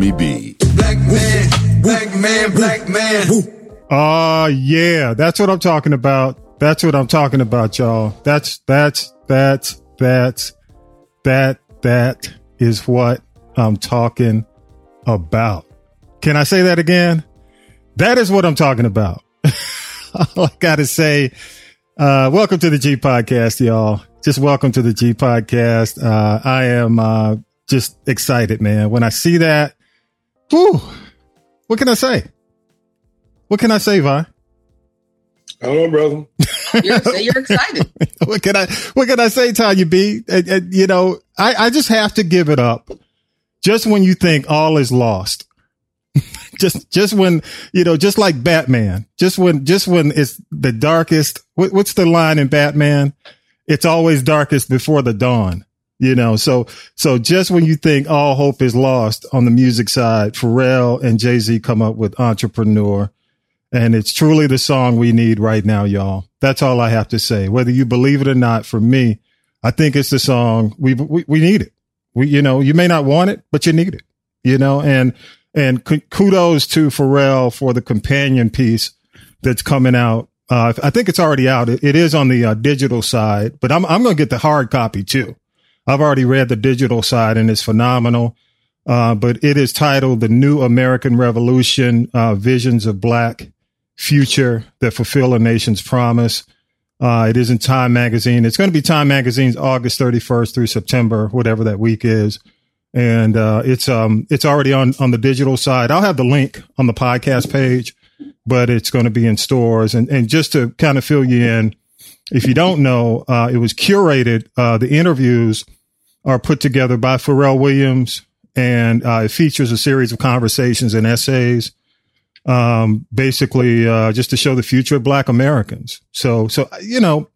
Tommy B. Black man, black man, black man. Oh yeah, that's what I'm talking about. That's what I'm talking about, y'all. That's that's that's that's that that is what I'm talking about. Can I say that again? That is what I'm talking about. All I gotta say, uh, welcome to the G podcast, y'all. Just welcome to the G podcast. Uh, I am uh, just excited, man. When I see that, whew, what can I say? What can I say, Vi? I don't know, brother. You're, you're excited. what can I what can I say, Tanya B? Uh, uh, you know, I, I just have to give it up. Just when you think all is lost. just just when, you know, just like Batman. Just when just when it's the darkest what, what's the line in Batman? It's always darkest before the dawn. You know, so so just when you think all hope is lost on the music side, Pharrell and Jay Z come up with Entrepreneur, and it's truly the song we need right now, y'all. That's all I have to say. Whether you believe it or not, for me, I think it's the song we we, we need it. We you know you may not want it, but you need it. You know, and and kudos to Pharrell for the companion piece that's coming out. Uh, I think it's already out. it, it is on the uh, digital side, but I'm I'm going to get the hard copy too. I've already read the digital side and it's phenomenal. Uh, but it is titled The New American Revolution uh, Visions of Black Future That Fulfill a Nation's Promise. Uh, it is in Time Magazine. It's going to be Time Magazine's August 31st through September, whatever that week is. And uh, it's um it's already on on the digital side. I'll have the link on the podcast page, but it's going to be in stores. And and just to kind of fill you in, if you don't know, uh, it was curated. Uh, the interviews are put together by Pharrell Williams, and uh, it features a series of conversations and essays, um, basically uh, just to show the future of Black Americans. So, so you know,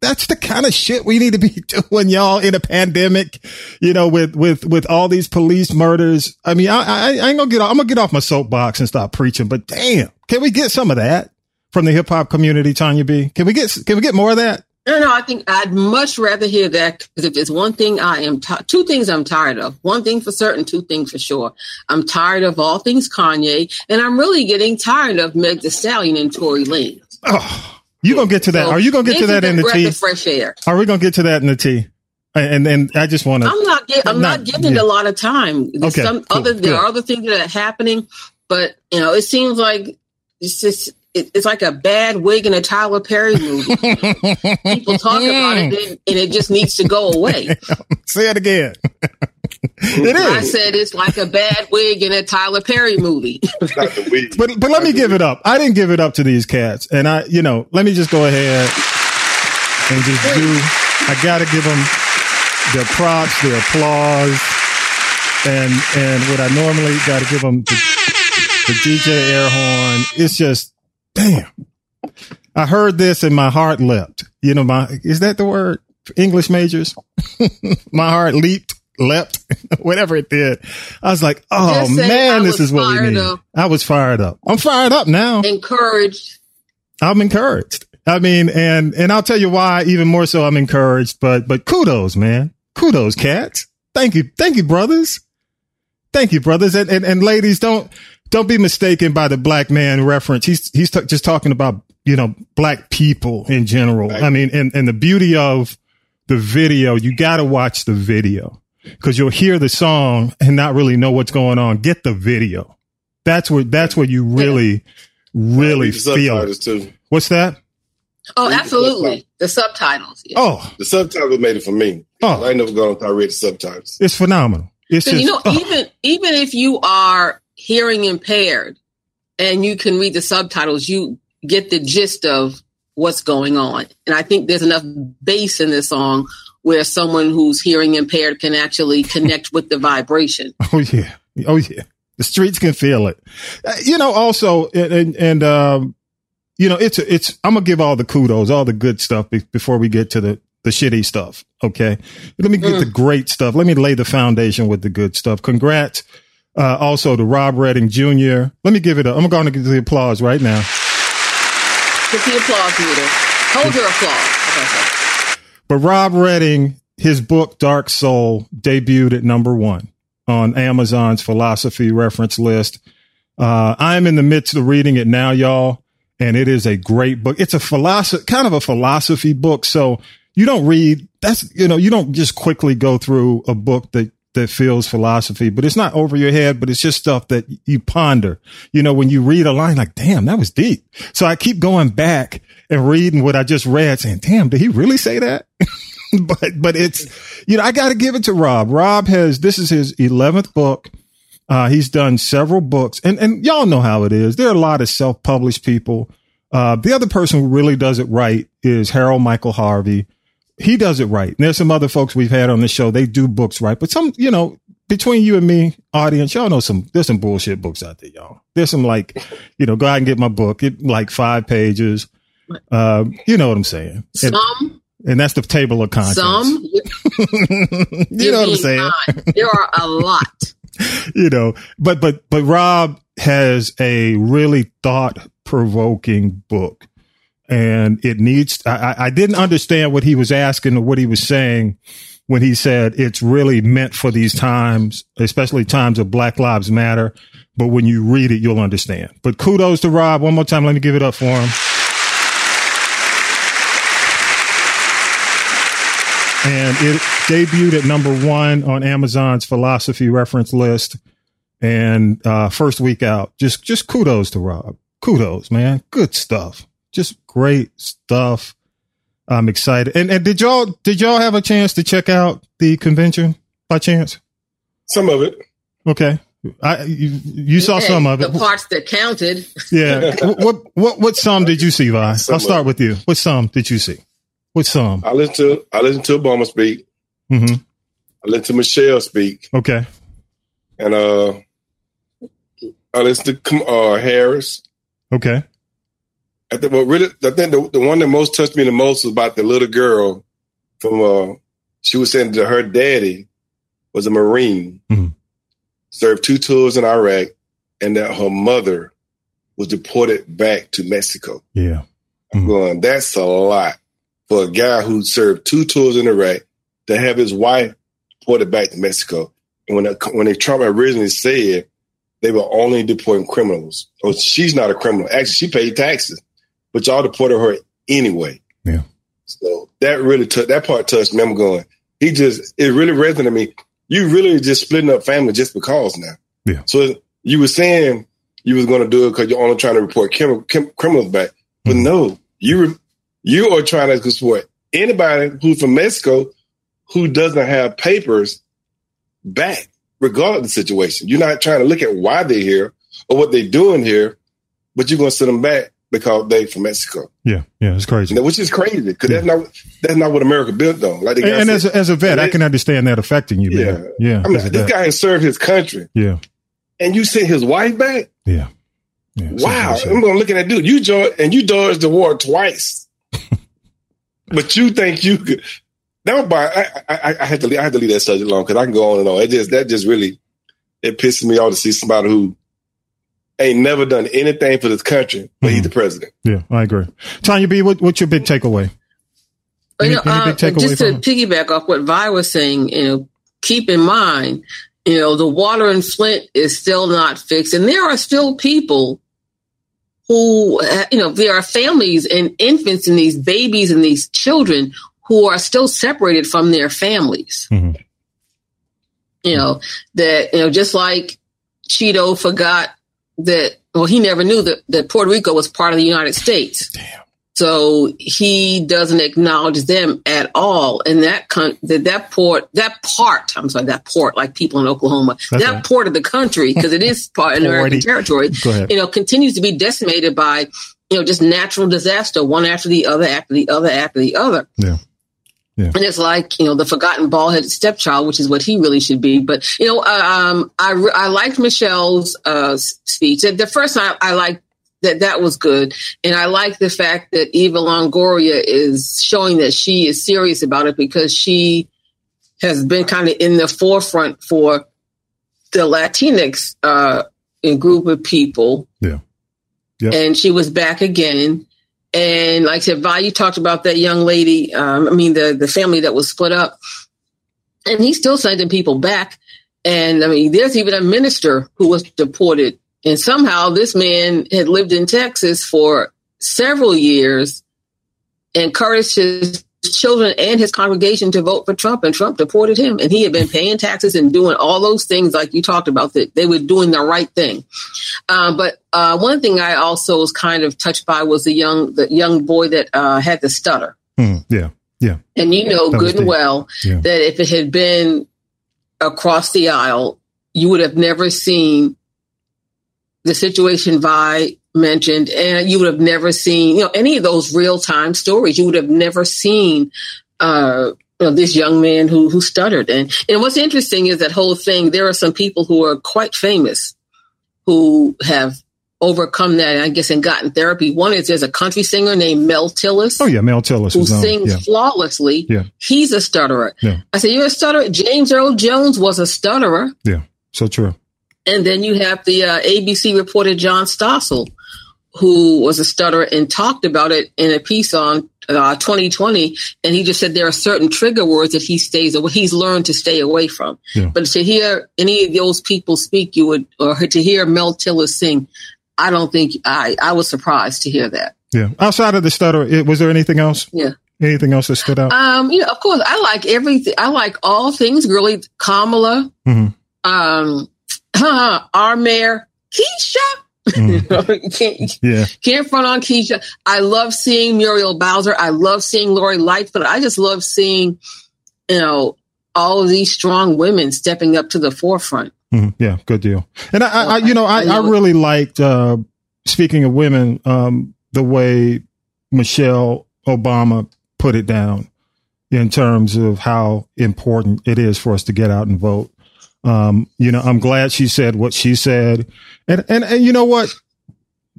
that's the kind of shit we need to be doing, y'all, in a pandemic. You know, with with with all these police murders. I mean, I, I, I ain't gonna get. Off, I'm gonna get off my soapbox and stop preaching. But damn, can we get some of that from the hip hop community, Tanya B? Can we get can we get more of that? No, no, I think I'd much rather hear that because if there's one thing I am, t- two things I'm tired of. One thing for certain, two things for sure. I'm tired of all things Kanye, and I'm really getting tired of Meg Thee Stallion and Tory Lanez. Oh, you gonna get to that? So Are you gonna get to that in the tea? Fresh air. Are we gonna get to that in the tea? And then I just want to. I'm not. Get, I'm not, not giving yeah. a lot of time. There's okay, some cool, other. There are other things that are happening, but you know, it seems like it's just it, it's like a bad wig in a Tyler Perry movie. People talk about it and it just needs to go away. Say it again. it is. I said it's like a bad wig in a Tyler Perry movie. but but let me give it up. I didn't give it up to these cats, and I you know let me just go ahead and just do. I got to give them the props, the applause, and and what I normally got to give them the, the DJ air horn. It's just damn. I heard this and my heart leapt. You know, my, is that the word? English majors? my heart leaped, leapt, whatever it did. I was like, oh man, this is what we need. Up. I was fired up. I'm fired up now. Encouraged. I'm encouraged. I mean, and, and I'll tell you why even more so I'm encouraged, but, but kudos, man. Kudos, cats. Thank you. Thank you, brothers. Thank you, brothers. And, and, and ladies, don't, don't be mistaken by the black man reference. He's he's t- just talking about you know black people in general. Right. I mean, and and the beauty of the video, you got to watch the video because you'll hear the song and not really know what's going on. Get the video. That's where that's where you really really feel it. Too. What's that? Oh, absolutely. The subtitles. Yeah. Oh, the subtitles made it for me. Oh, I never gone and read the subtitles. It's phenomenal. It's just, you know, oh. even even if you are hearing impaired and you can read the subtitles, you get the gist of what's going on. And I think there's enough bass in this song where someone who's hearing impaired can actually connect with the vibration. Oh yeah. Oh yeah. The streets can feel it. Uh, you know, also, and, and, um, you know, it's, it's, I'm going to give all the kudos, all the good stuff be- before we get to the, the shitty stuff. Okay. Let me get mm. the great stuff. Let me lay the foundation with the good stuff. Congrats uh, also to Rob Redding Jr. Let me give it up. I'm going to give the applause right now. Get the applause meter. Hold your applause. But Rob Redding, his book Dark Soul debuted at number one on Amazon's philosophy reference list. Uh, I'm in the midst of reading it now, y'all, and it is a great book. It's a philosophy, kind of a philosophy book. So you don't read, that's, you know, you don't just quickly go through a book that that feels philosophy, but it's not over your head, but it's just stuff that you ponder. You know, when you read a line like, damn, that was deep. So I keep going back and reading what I just read saying, damn, did he really say that? but, but it's, you know, I got to give it to Rob. Rob has, this is his 11th book. Uh, he's done several books and, and y'all know how it is. There are a lot of self-published people. Uh, the other person who really does it right is Harold Michael Harvey. He does it right. And there's some other folks we've had on the show. They do books right, but some, you know, between you and me, audience, y'all know some, there's some bullshit books out there, y'all. There's some like, you know, go out and get my book. It like five pages. Uh, you know what I'm saying? Some. And, and that's the table of contents. Some. you know what I'm saying? Kind. There are a lot. you know, but, but, but Rob has a really thought provoking book and it needs, I, I didn't understand what he was asking or what he was saying when he said it's really meant for these times, especially times of Black Lives Matter. But when you read it, you'll understand. But kudos to Rob. One more time. Let me give it up for him. and it debuted at number one on Amazon's philosophy reference list. And uh, first week out, just just kudos to Rob. Kudos, man. Good stuff. Just great stuff. I'm excited. And, and did y'all did y'all have a chance to check out the convention by chance? Some of it. Okay. I you, you saw some of it. The parts that counted. Yeah. what what what some did you see, Vi? I'll start with you. What some did you see? What some? I listened to I listened to Obama speak. Mm-hmm. I listened to Michelle speak. Okay. And uh I listened to uh, Harris. Okay. I think what really I think the, the one that most touched me the most was about the little girl from uh she was saying that her daddy was a Marine, mm-hmm. served two tours in Iraq, and that her mother was deported back to Mexico. Yeah. I'm going, that's a lot for a guy who served two tours in Iraq to have his wife deported back to Mexico. And when the, when the Trump originally said they were only deporting criminals, oh, she's not a criminal. Actually, she paid taxes, but y'all deported her anyway. Yeah. So that really took that part touched me. I'm going. He just it really resonated me. You really just splitting up family just because now. Yeah. So you were saying you was going to do it because you're only trying to report crim- crim- criminals back, but mm-hmm. no, you re- you are trying to support anybody who's from Mexico who doesn't have papers back, regardless of the situation. You're not trying to look at why they're here or what they're doing here, but you're going to send them back because they from Mexico. Yeah, yeah, it's crazy. You know, which is crazy because yeah. that's not that's not what America built on. Like and, and as, a, as a vet, I can understand that affecting you. Yeah, man. yeah. I mean, this vet. guy has served his country. Yeah, and you sent his wife back. Yeah. yeah wow, I'm to look at that dude. You dodged, and you dodged the war twice, but you think you could. Now, by I, I, I had to leave, I had to leave that subject alone because I can go on and on. It just that just really it pisses me off to see somebody who ain't never done anything for this country, but mm-hmm. he's the president. Yeah, I agree. Tanya B, what, what's your big takeaway? Any, you know, uh, just to piggyback off what Vi was saying, you know, keep in mind, you know, the water in Flint is still not fixed, and there are still people who, you know, there are families and infants and these babies and these children who are still separated from their families. Mm-hmm. You know, that, you know, just like Cheeto forgot that well he never knew that, that Puerto Rico was part of the United States. Damn. So he doesn't acknowledge them at all. And that con- that that port that part I'm sorry that port like people in Oklahoma that part of the country because it is part of American territory. You know continues to be decimated by you know just natural disaster one after the other after the other after the other. Yeah. Yeah. And it's like, you know, the forgotten bald headed stepchild, which is what he really should be. But, you know, uh, um, I, I liked Michelle's uh, speech. The first time I liked that that was good. And I like the fact that Eva Longoria is showing that she is serious about it because she has been kind of in the forefront for the Latinx uh, group of people. Yeah. Yep. And she was back again. And like I said, Vi, you talked about that young lady. Um, I mean, the the family that was split up, and he's still sending people back. And I mean, there's even a minister who was deported. And somehow this man had lived in Texas for several years, and encouraged his children and his congregation to vote for Trump, and Trump deported him. And he had been paying taxes and doing all those things like you talked about that they were doing the right thing. Uh, but uh, one thing I also was kind of touched by was the young the young boy that uh, had the stutter. Mm, yeah, yeah. And you know That good and well Yeah. that if it had been across the aisle, you would have never seen the situation Vi mentioned, and you would have never seen, you know, any of those real time stories. You would have never seen uh you know, this young man who who stuttered. And and what's interesting is that whole thing, there are some people who are quite famous who have overcome that, I guess, and gotten therapy. One is there's a country singer named Mel Tillis Oh yeah, Mel Tillis who sings Yeah, flawlessly. Yeah. He's a stutterer. Yeah. I said, You're a stutterer. James Earl Jones was a stutterer. Yeah, so true. And then you have the uh, ABC reporter John Stossel, who was a stutterer and talked about it in a piece on uh, 2020. And he just said there are certain trigger words that he stays away. He's learned to stay away from. Yeah. But to hear any of those people speak, you would, or to hear Mel Tillis sing, I don't think I, I was surprised to hear that. Yeah. Outside of the stutter, it, was there anything else? Yeah. Anything else that stood out? Um, you know, of course, I like everything. I like all things really. Kamala, Mhm. um, our mayor, Keisha. You can't, Yeah. can't front on Keisha. I love seeing Muriel Bowser. I love seeing Lori Lightfoot. I just love seeing, you know, all of these strong women stepping up to the forefront. Mhm. Yeah, good deal. And I, I, I you know, I, I I really liked, uh, speaking of women, um, the way Michelle Obama put it down in terms of how important it is for us to get out and vote. Um, you know, I'm glad she said what she said. And, and, and you know what?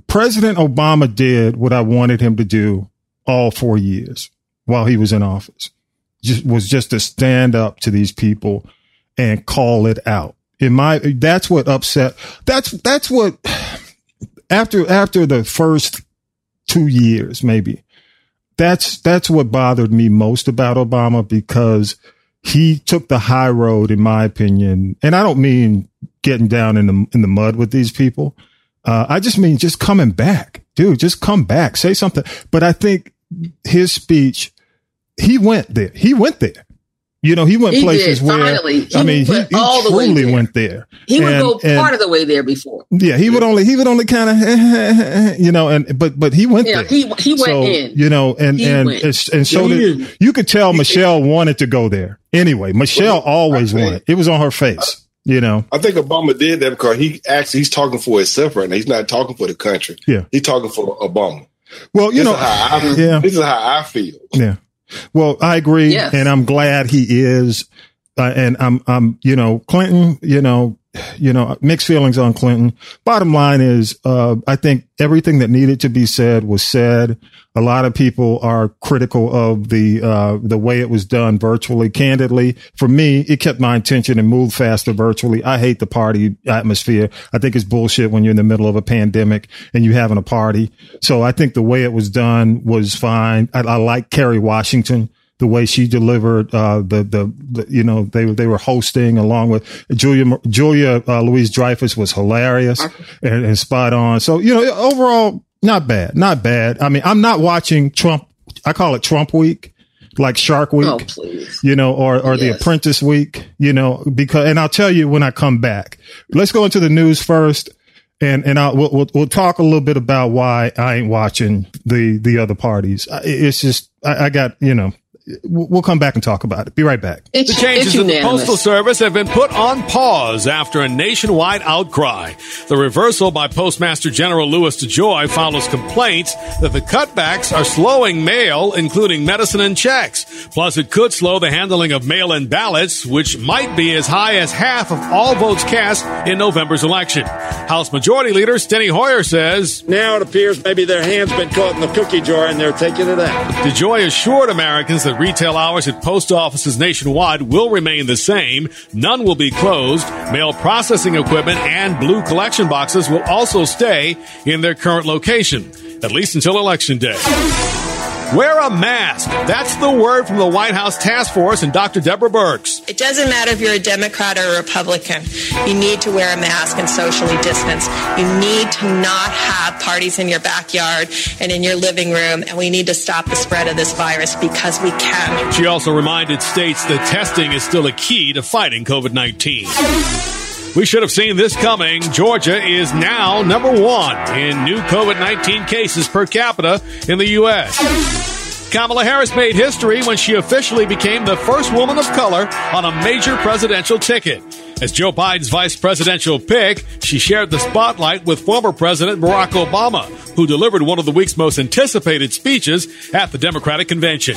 President Obama did what I wanted him to do all four years while he was in office. Just was just to stand up to these people and call it out. In my, that's what upset. That's that's what after after the first two years, maybe. That's that's what bothered me most about Obama because he took the high road, in my opinion. And I don't mean getting down in the in the mud with these people. Uh, I just mean just coming back, dude. Just come back, say something. But I think his speech, he went there. He went there. You know, he went He places did, where finally. He I mean, he, he all the way truly there. went there. He would And- go and- part of the way there before. Yeah, he would only he would only kind of eh, eh, eh, you know, and but but he went Yeah, there. he he went so, in. You know, and He and went. and so Yeah, did, didn't. you could tell Michelle wanted to go there anyway. Michelle always wanted. It was on her face. You know. I think Obama did that because he actually he's talking for himself right now. He's not talking for the country. Yeah. He's talking for Obama. Well, you this know. how I, yeah. this is how I feel. Yeah. Well, I agree, Yes. and I'm glad he is. Uh, and I'm, I'm, you know, Clinton, you know, you know, mixed feelings on Clinton. Bottom line is, uh, I think everything that needed to be said was said. A lot of people are critical of the, uh, the way it was done virtually. Candidly, for me, it kept my attention and moved faster virtually. I hate the party atmosphere. I think it's bullshit when you're in the middle of a pandemic and you're having a party. So I think the way it was done was fine. I, I like Kerry Washington the way she delivered uh, the, the the you know they they were hosting along with Julia Julia uh, Louise Dreyfus was hilarious and, and spot on. So you know overall not bad, not bad. I mean I'm not watching Trump. I call it Trump week, like Shark Week Oh, please. you know, or, or the apprentice week, you know, because, and I'll tell you when I come back, let's go into the news first. And, and I'll, we'll, we'll, we'll talk a little bit about why I ain't watching the, the other parties. It's just, I, I got, you know, we'll we'll come back and talk about it. Be right back. It's, The changes in the. Postal Service have been put on pause after a nationwide outcry. The reversal by Postmaster General Louis DeJoy follows complaints that the cutbacks are slowing mail, including medicine and checks. Plus, it could slow the handling of mail-in ballots, which might be as high as half of all votes cast in November's election. House Majority Leader Steny Hoyer says Now it appears maybe their hand's been caught in the cookie jar and they're taking it out. DeJoy assured Americans that retail hours at post offices nationwide will remain the same. None will be closed. Mail processing equipment and blue collection boxes will also stay in their current location, at least until Election Day. Wear a mask. That's the word from the White House Task Force and Dr. Deborah Birx. It doesn't matter if you're a Democrat or a Republican. You need to wear a mask and socially distance. You need to not have parties in your backyard and in your living room, and we need to stop the spread of this virus because we can. She also reminded states that testing is still a key to fighting COVID 19. We should have seen this coming. Georgia is now number one in new COVID 19 cases per capita in the U.S. Kamala Harris made history when she officially became the first woman of color on a major presidential ticket. As Joe Biden's vice presidential pick, she shared the spotlight with former President Barack Obama, who delivered one of the week's most anticipated speeches at the Democratic convention.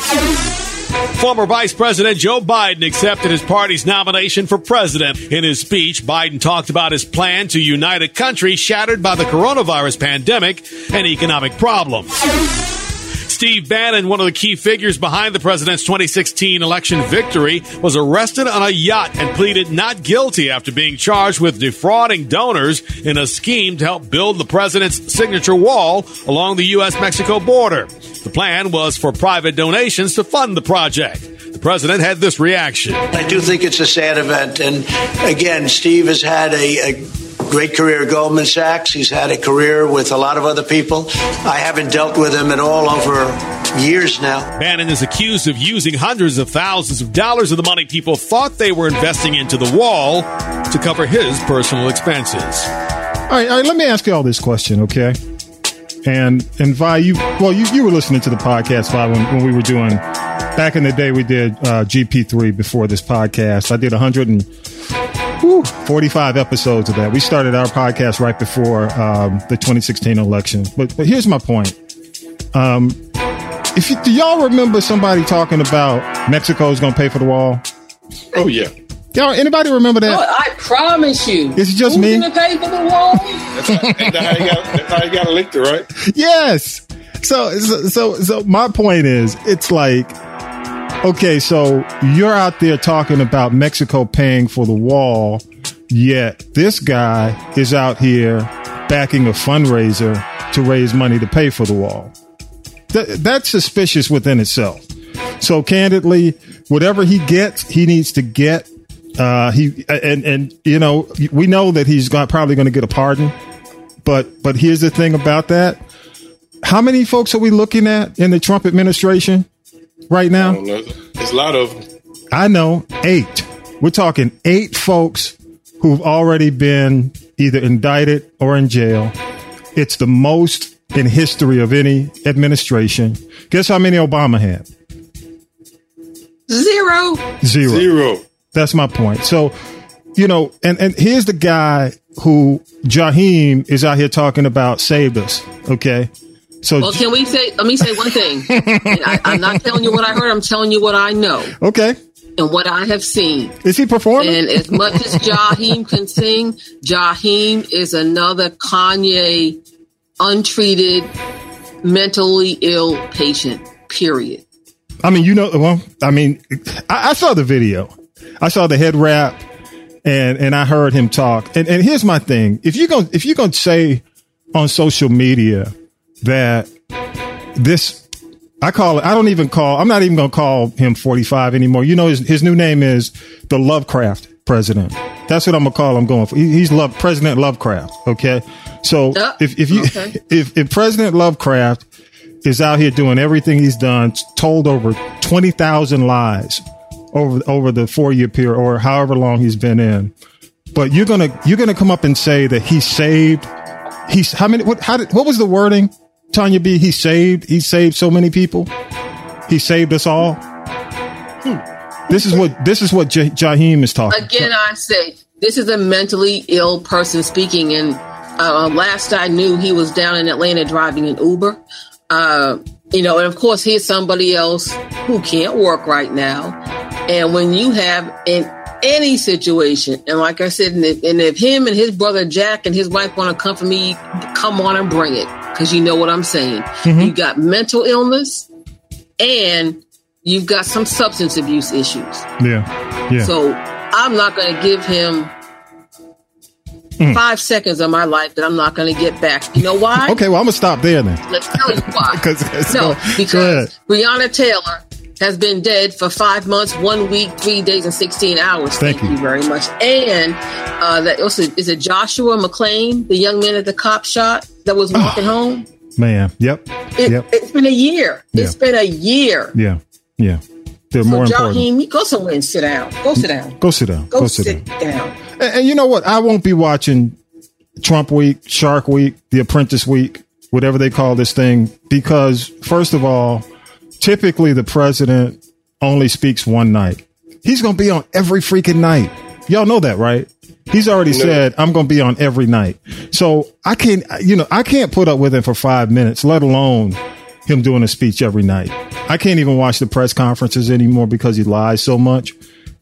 Former Vice President Joe Biden accepted his party's nomination for president. In his speech, Biden talked about his plan to unite a country shattered by the coronavirus pandemic and economic problems. Steve Bannon, one of the key figures behind the president's 2016 election victory, was arrested on a yacht and pleaded not guilty after being charged with defrauding donors in a scheme to help build the president's signature wall along the U.S. Mexico border. The plan was for private donations to fund the project. The president had this reaction. I do think it's a sad event. And again, Steve has had a, a great career at Goldman Sachs. He's had a career with a lot of other people. I haven't dealt with him at all over years now. Bannon is accused of using hundreds of thousands of dollars of the money people thought they were investing into the wall to cover his personal expenses. All right, all right. Let me ask you all this question, okay? And and Vi, you well, you, you were listening to the podcast Vi when, when we were doing back in the day. We did uh, GP3 before this podcast. I did 145 episodes of that. We started our podcast right before um, the 2016 election. But but here's my point. Um, if you, do y'all remember somebody talking about Mexico is going to pay for the wall? Oh yeah. Y'all, anybody remember that? Oh, I promise you. It's just Who's me? gonna pay for the wall? That's how, that's how you got. That's how you got elected, right? yes. So, so, so, so my point is, it's like, okay, so you're out there talking about Mexico paying for the wall, yet this guy is out here backing a fundraiser to raise money to pay for the wall. That, that's suspicious within itself. So candidly, whatever he gets, he needs to get. Uh, he and and you know we know that he's got, probably going to get a pardon, but but here's the thing about that: how many folks are we looking at in the Trump administration right now? don't. There's a lot of them. I know eight. We're talking eight folks who've already been either indicted or in jail. It's the most in history of any administration. Guess how many Obama had? Zero. Zero. Zero. That's my point. So, you know, and, and here's the guy who Jaheim is out here talking about saved us. Okay. So, Well, can we say? Let me say one thing. I, I'm not telling you what I heard. I'm telling you what I know okay. and what I have seen. Is he performing? And as much as Jaheim can sing, Jaheim is another Kanye untreated, mentally ill patient. Period. I mean, you know, well, I mean, I, I saw the video. I saw the head wrap and, and I heard him talk. And, and here's my thing. If you're going, if you're going to say on social media that this, I call it, I don't even call, I'm not even going to call him 45 anymore. You know, his, his new name is the Lovecraft president. That's what I'm going to call him going for. He- He's love, President Lovecraft. Okay. So if, if you, okay. if, if President Lovecraft is out here doing everything he's done, told over 20,000 lies over, over the four year period or however long he's been in. But you're going to, you're going to come up and say that he saved, he's, how many, what, how did, what was the wording? Tanya B, he saved, he saved so many people. He saved us all. This is what, this is what J- Jaheim is talking. Again, I say this is a mentally ill person speaking. And uh, last I knew, he was down in Atlanta driving an Uber. Uh, you know, and of course, here's somebody else who can't work right now. And when you have in any situation, and like I said, and if, and if him and his brother Jack and his wife want to come for me, come on and bring it, because you know what I'm saying. You got mental illness, and you've got some substance abuse issues. Yeah. Yeah. So I'm not going to give him five seconds of my life that I'm not going to get back. You know why? Okay, well, I'm gonna stop there then. Let's tell you why. 'cause- no, because Breonna Taylor has been dead for five months, one week, three days, and 16 hours. Thank Thank, you. you. very much. And uh, that also is it Joshua McLean, the young man that the cop shot that was ah. walking home? Man, yep, It, yep, It's been a year. It's been a year. yeah, yeah. They're So, more important. Jaheim, you go somewhere and sit down. Go sit down. Go sit down. Go, sit, sit, down. down. And, and you know what? I won't be watching Trump Week, Shark Week, The Apprentice Week, whatever they call this thing, because first of all, typically the president only speaks one night. He's going to be on every freaking night. Y'all know that, right? He's already said, I'm going to be on every night. So I can't, you know, I can't put up with him for five minutes, let alone him doing a speech every night. I can't even watch the press conferences anymore because he lies so much.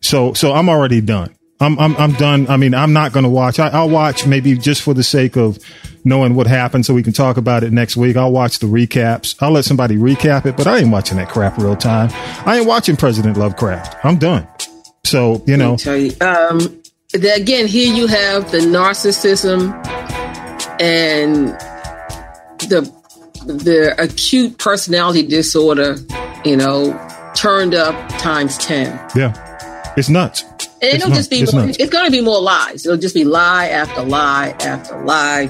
So, so I'm already done. I'm, I'm, I'm done. I mean, I'm not going to watch. I, I'll watch maybe just for the sake of knowing what happened so we can talk about it next week. I'll watch the recaps. I'll let somebody recap it, but I ain't watching that crap real time. I ain't watching President Lovecraft. I'm done. So, you know, tell you. Um, the, again, here you have the narcissism and the the acute personality disorder. You know, turned up times ten. yeah, it's nuts. And It's it'll just be it's more, it's going to be more lies. It'll just be lie after lie after lie.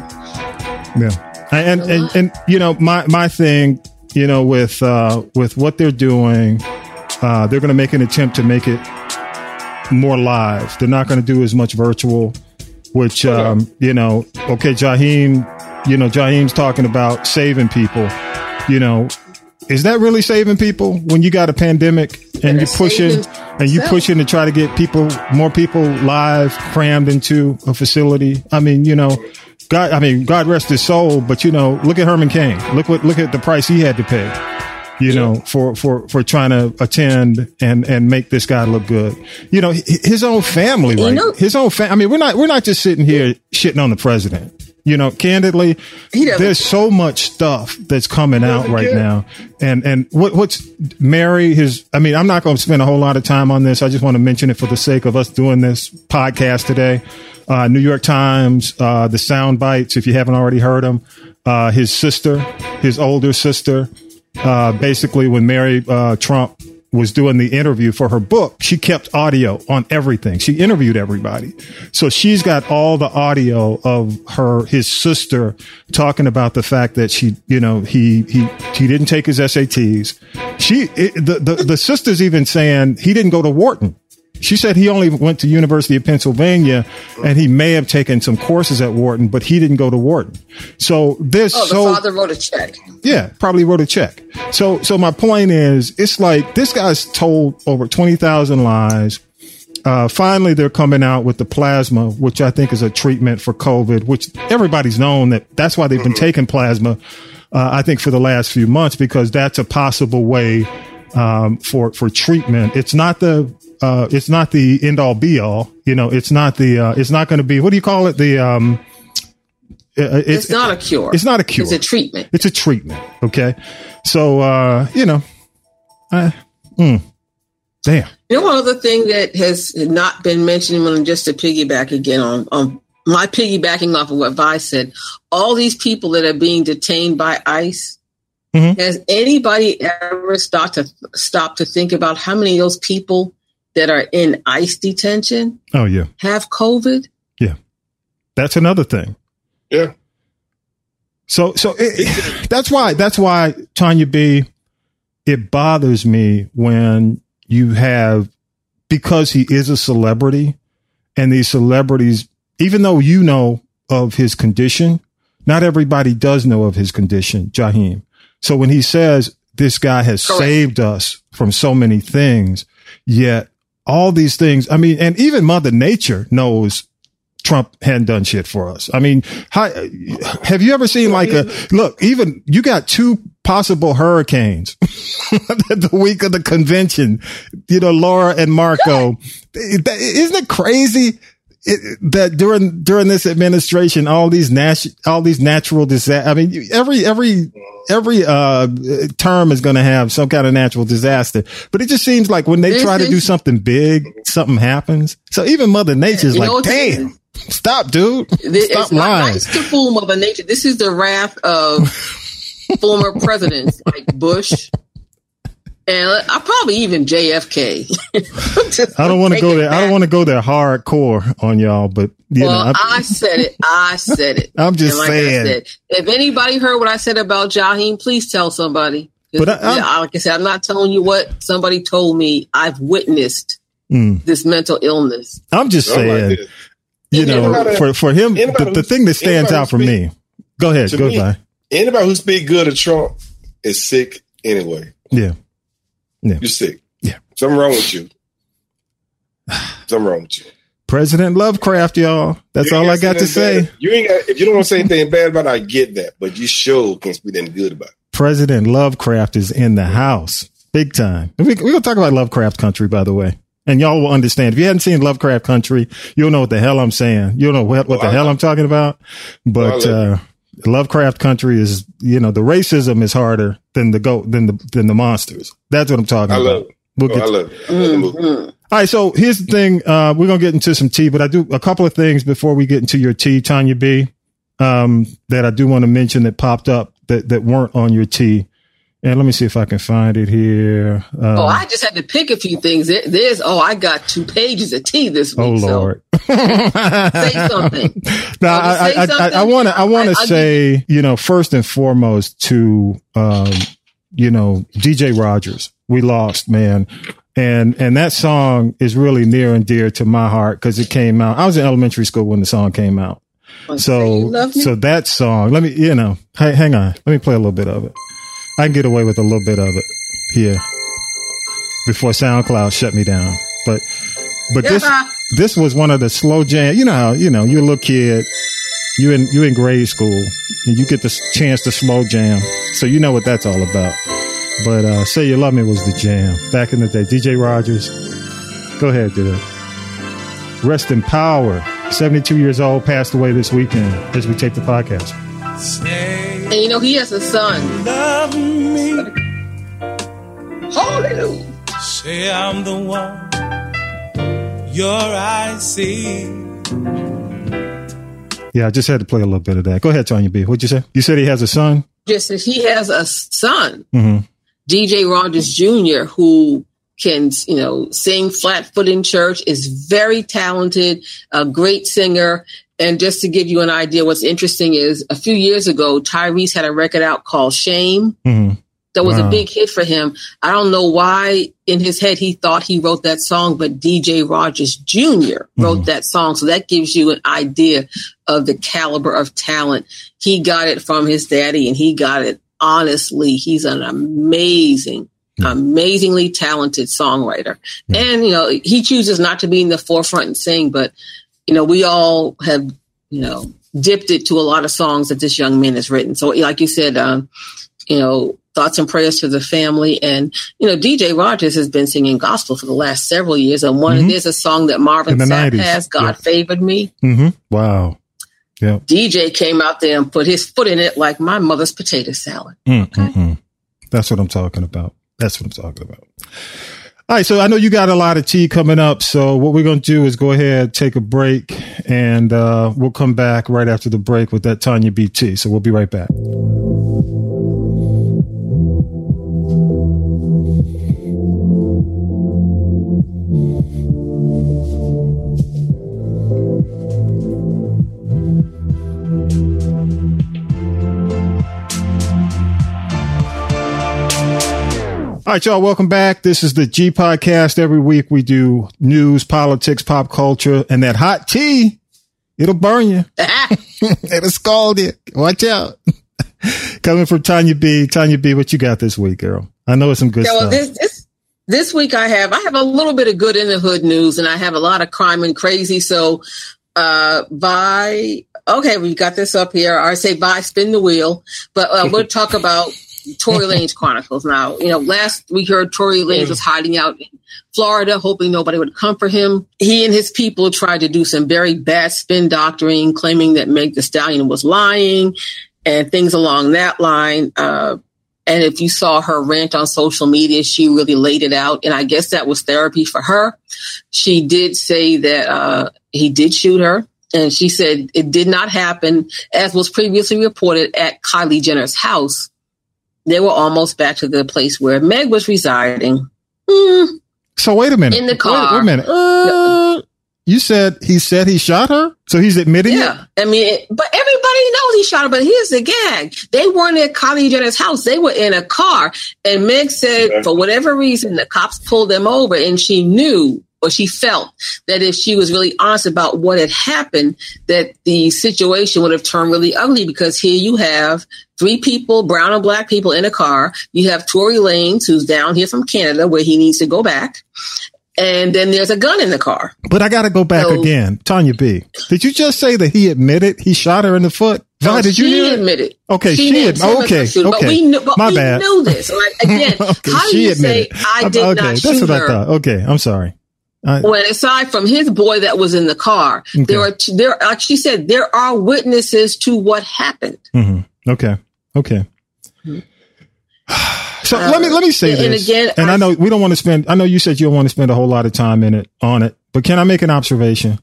Yeah. And, and, and, and, you know, my, my thing, you know, with, uh, with what they're doing, uh, they're going to make an attempt to make it more live. They're not going to do as much virtual, which, um, you know, okay, Jaheim, you know, Jaheim's talking about saving people, you know, is that really saving people when you got a pandemic and you're pushing and you pushing to try to get people, more people live crammed into a facility? I mean, you know, God, I mean, God rest his soul, but you know, look at Herman Cain. Look what, look at the price he had to pay, you know, for, for, for trying to attend and, and make this guy look good. You know, his own family, You right? know- his own family. I mean, we're not, we're not just sitting here shitting on the president. You know, candidly, there's so much stuff that's coming out right care. now. And, and what, what's Mary, his, I mean, I'm not going to spend a whole lot of time on this. I just want to mention it for the sake of us doing this podcast today. Uh, New York Times, uh, the sound bites, if you haven't already heard them, uh, his sister, his older sister, uh, basically when Mary, uh, Trump was doing the interview for her book, she kept audio on everything. She interviewed everybody. So she's got all the audio of her, his sister talking about the fact that she, you know, he, he, he didn't take his SATs. She, it, the, the, the sister's even saying he didn't go to Wharton. She said he only went to University of Pennsylvania and he may have taken some courses at Wharton, but he didn't go to Wharton. So there's Oh, the so father wrote a check. yeah, probably wrote a check. So, so my point is, it's like this guy's told over twenty thousand lies. Uh, finally, they're coming out with the plasma, which I think is a treatment for COVID, which everybody's known that that's why they've been taking plasma. Uh, I think for the last few months because that's a possible way um, for for treatment. It's not the uh, it's not the end all be all. You know, it's not the uh, it's not going to be what do you call it? The um, uh, It's, not a cure. It's not a cure. It's a treatment. It's a treatment. Okay. So, uh, you know, uh, mm, damn. You know, one other thing that has not been mentioned, and just to piggyback again on, on my piggybacking off of what Vi said, all these people that are being detained by ICE, Mhm. has anybody ever stopped to stop to think about how many of those people that are in ICE detention Oh, yeah. have COVID? Yeah, that's another thing. Yeah. So, so it, that's why, that's why Tanya B, it bothers me when you have, because he is a celebrity and these celebrities, even though you know of his condition, not everybody does know of his condition, Jaheim. So when he says this guy has Correct. saved us from so many things, yet all these things, I mean, and even Mother Nature knows Trump hadn't done shit for us. I mean, how, have you ever seen like a look? Even you got two possible hurricanes the week of the convention. You know, Laura and Marco. Isn't it crazy? It, that during during this administration, all these nat- all these natural disasters. I mean, every every every uh term is going to have some kind of natural disaster. But it just seems like when they This try to do something big, something happens. So even Mother Nature's You like, damn. Stop, dude. This, Stop it's not lying. nice to fool Mother Nature. This is the wrath of former presidents like Bush. And I probably even JFK. I don't want to go there. I don't want to go there hardcore on y'all, but you well, know, I'm, I said it. I said it. I'm just like saying. I said, if anybody heard what I said about Jaheim, please tell somebody. But I- I'm- yeah, like I said, I'm not telling you what somebody told me. I've witnessed Mm. this mental illness. I'm just I'm like saying. You know, Anybody- for for him, the, the thing that stands out for who's me. Go ahead. Go me- by. Anybody who speak good of Trump is sick anyway. Yeah. You're sick. Yeah. Something wrong with you. Something wrong with you. President Lovecraft, y'all. That's all I gotta say bad. You ain't got if you don't want to say anything bad about it, I get that. But you sure can't speak anything good about it. President Lovecraft is in the house, big time. We, we're gonna talk about Lovecraft Country, by the way, and y'all will understand. If you hadn't seen Lovecraft Country, you'll know what the hell I'm saying. You'll know what, what Well, the I- hell I'm talking about. But Well, uh, Lovecraft Country is, you know, the racism is harder than the go than the than the monsters. That's what I'm talking I about. love it. We'll Oh, get I love it. I love the movie. Mhm. All right, so here's the thing. Uh, we're gonna get into some tea, but I do a couple of things before we get into your tea, Tanya B. Um, that I do want to mention that popped up that that weren't on your tea. And let me see if I can find it here. Um, Oh, I just had to pick a few things. There- There's oh, I got two pages of tea this week. oh so Lord. say something. Now, Oh, I, want to, I want to I'll say, you know, first and foremost to, um, you know, DJ Rogers. We lost, man. And, and that song is really near and dear to my heart because it came out. I was in elementary school when the song came out. So, you love me? so that song, let me, you know, hey, hang on. Let me play a little bit of it. I can get away with a little bit of it here before SoundCloud shut me down. But, but this, this was one of the slow jam. You know how, you know, you're a little kid, you in, you in grade school and you get the chance to slow jam. So you know what that's all about. But, uh, Say You Love Me was the jam back in the day. DJ Rogers. Go ahead, dude. Rest in power. 72 years old, passed away this weekend as we tape the podcast. And you know he has a son. Love me, Hallelujah. say I'm the one your eyes see. Yeah, I just had to play a little bit of that. Go ahead, Tanya B. What'd you say? You said he has a son? Just that he has a son, hmm DJ Rogers Jr., who can, you know, sing flat foot in church, is very talented, a great singer. And just to give you an idea, what's interesting is a few years ago, Tyrese had a record out called Shame. hmm That was Wow. a big hit for him. I don't know why in his head he thought he wrote that song, but DJ Rogers Jr. wrote that song. So that gives you an idea of the caliber of talent. He got it from his daddy and he got it honestly. He's an amazing, amazingly talented songwriter. And, you know, he chooses not to be in the forefront and sing, but, you know, we all have, you know, dipped it to a lot of songs that this young man has written. So, like you said, um, you know, thoughts and prayers to the family. And, you know, DJ Rogers has been singing gospel for the last several years. And one, Mhm. there's a song that Marvin Sapp 90s, has, God yeah. Favored Me. hmm Wow. Yeah. DJ came out there and put his foot in it like my mother's potato salad. Mm, mm, mm. That's what I'm talking about. That's what I'm talking about. All right. So I know you got a lot of tea coming up. So what we're going to do is go ahead, take a break, and uh, we'll come back right after the break with that Tanya BT. So we'll be right back. All right, y'all, welcome back. This is the G Podcast. Every week we do news, politics, pop culture, and that hot tea. It'll burn you. It'll scald you. Watch out. Coming from Tanya B. Tanya B, what you got this week, girl? I know it's some good stuff. this, this this week I have I have a little bit of good in the hood news, and I have a lot of crime and crazy. So, uh, by okay, we've got this up here. I say by spin the wheel, but uh, we'll talk about Tory Lanez Chronicles now. You know, last we heard Tory Lanez was hiding out in Florida, hoping nobody would come for him. He and his people tried to do some very bad spin doctoring, claiming that Meg Thee Stallion was lying and things along that line. Uh, and if you saw her rant on social media, she really laid it out. And I guess that was therapy for her. She did say that uh, he did shoot her. And she said it did not happen as was previously reported at Kylie Jenner's house. They were almost back to the place where Meg was residing. Mm, So wait a minute. In the car. Wait, a minute. Uh, you said he said he shot her, so he's admitting it. yeah, I mean, it- but everybody knows he shot her. But here's the gag: they weren't at Kylie Jenner's house; they were in a car. And Meg said, Okay. for whatever reason, the cops pulled them over, and she knew or she felt that if she was really honest about what had happened, that the situation would have turned really ugly. Because here you have three people, brown and black people, in a car. You have Tory Lanez, who's down here from Canada, where he needs to go back. And then there's a gun in the car. But I got to go back So- again. Tanya B. Did you just say that he admitted he shot her in the foot? Vi, No, did you she hear it? admitted. Okay, she named ad- him as okay, But okay. we knew, but My we bad. knew this. Like again, okay, how do you say admitted. I did okay, not that's shoot what I thought. Okay, I'm sorry. I, When aside from his boy that was in the car, Okay. there are t- there like she said there are witnesses to what happened. mhm. Okay, okay. So Uh, let me let me say and this, again, and I, I- know we don't want to spend. I know you said you don't want to spend a whole lot of time in it on it, but can I make an observation?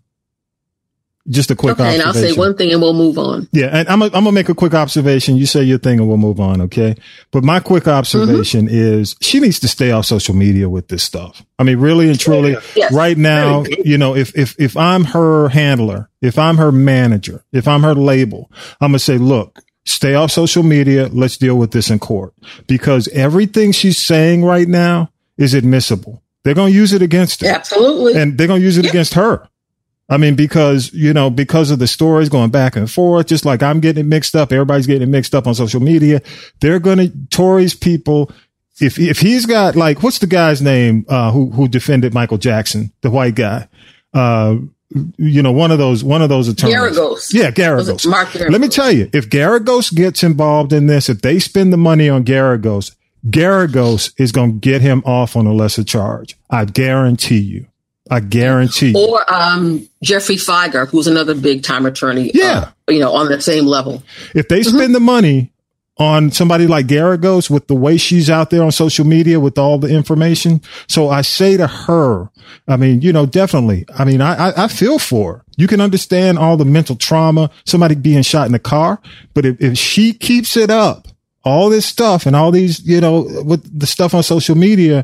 Just a quick okay, and I'll say one thing and we'll move on. Yeah, and I'm I'm gonna make a quick observation. You say your thing, and we'll move on. Okay, but my quick observation mm-hmm. is she needs to stay off social media with this stuff. I mean, really and truly, Yes. right now, you know, if if if I'm her handler, if I'm her manager, if I'm her label, I'm gonna say, look, stay off social media. Let's deal with this in court because everything she's saying right now is admissible. They're gonna use it against her Absolutely. and they're going to use it against her. I mean, because, you know, because of the stories going back and forth, just like I'm getting it mixed up, everybody's getting it mixed up on social media. They're going to, Tory's people, if, if he's got like, what's the guy's name, uh, who, who defended Michael Jackson, the white guy? Uh, you know, one of those, one of those attorneys. Geragos. Yeah, Geragos. Mark Let me tell you, if Geragos gets involved in this, if they spend the money on Geragos, Geragos is going to get him off on a lesser charge. I guarantee you. I guarantee you. Or um, Geoffrey Fieger, who's another big time attorney. Yeah. uh, you know, on the same level. If they Mm-hmm. spend the money on somebody like Geragos with the way she's out there on social media with all the information. So I say to her, I mean, you know, definitely. I mean, I, I, I feel for her. You can understand all the mental trauma, somebody being shot in the car, but if, if she keeps it up, all this stuff and all these, you know, with the stuff on social media,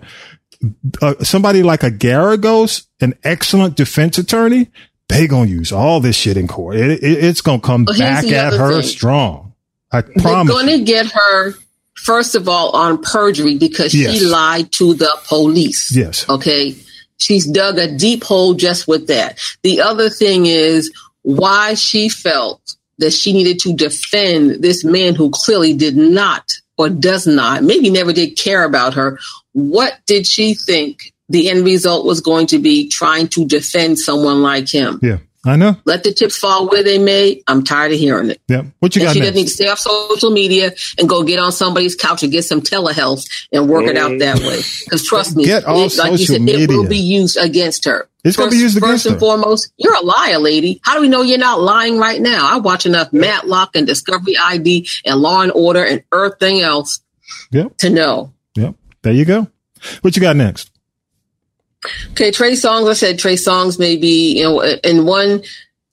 uh, somebody like a Geragos, an excellent defense attorney, they gonna use all this shit in court. It, it- it's gonna come Well, back at her thing. strong. I They're promise. going you. to get her, first of all, on perjury because Yes. she lied to the police. Yes. Okay. She's dug a deep hole just with that. The other thing is why she felt that she needed to defend this man who clearly did not or does not, maybe never did care about her. What did she think the end result was going to be trying to defend someone like him? Yeah, I know. Let the chips fall where they may. I'm tired of hearing it. Yeah. What you And got she next? doesn't need to stay off social media and go get on somebody's couch and get some telehealth and work it out that way. Mm. Because trust me, Get off it, like you social said, it will be used against her. It's gonna be used against first and her. foremost, you're a liar, lady. How do we know you're not lying right now? I watch enough Matlock and Discovery ID and Law and Order and everything else Yep. to know. There you go. What you got next? Okay, Trey Songz. I said Trey Songz may be, you know, in one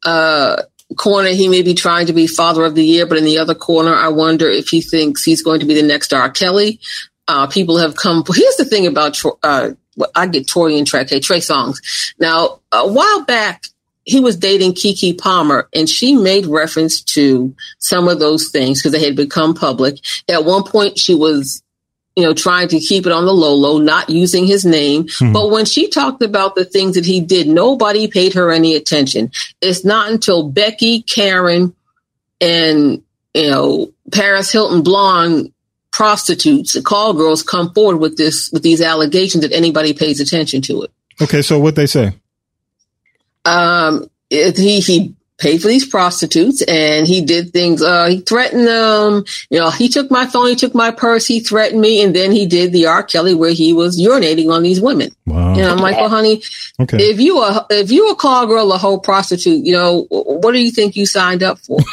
uh, corner he may be trying to be Father of the Year, but in the other corner, I wonder if he thinks he's going to be the next R. Kelly. Uh, people have come. Here's the thing about uh, I get Tory and Trey, okay, Trey Songz. Now, a while back, he was dating Keke Palmer, and she made reference to some of those things because they had become public. At one point, she was you know, trying to keep it on the low low, not using his name. Hmm. But when she talked about the things that he did, nobody paid her any attention. It's not until Becky, Karen, and, you know, Paris Hilton blonde prostitutes, the call girls come forward with this, with these allegations that anybody pays attention to it. Okay. So what they say? Um, it, he, he paid for these prostitutes and he did things, uh, he threatened them. You know, he took my phone, he took my purse, he threatened me. And then he did the R. Kelly where he was urinating on these women. Wow. And I'm like, well, honey, Okay. if you a if you a call girl, a whole prostitute, you know, what do you think you signed up for?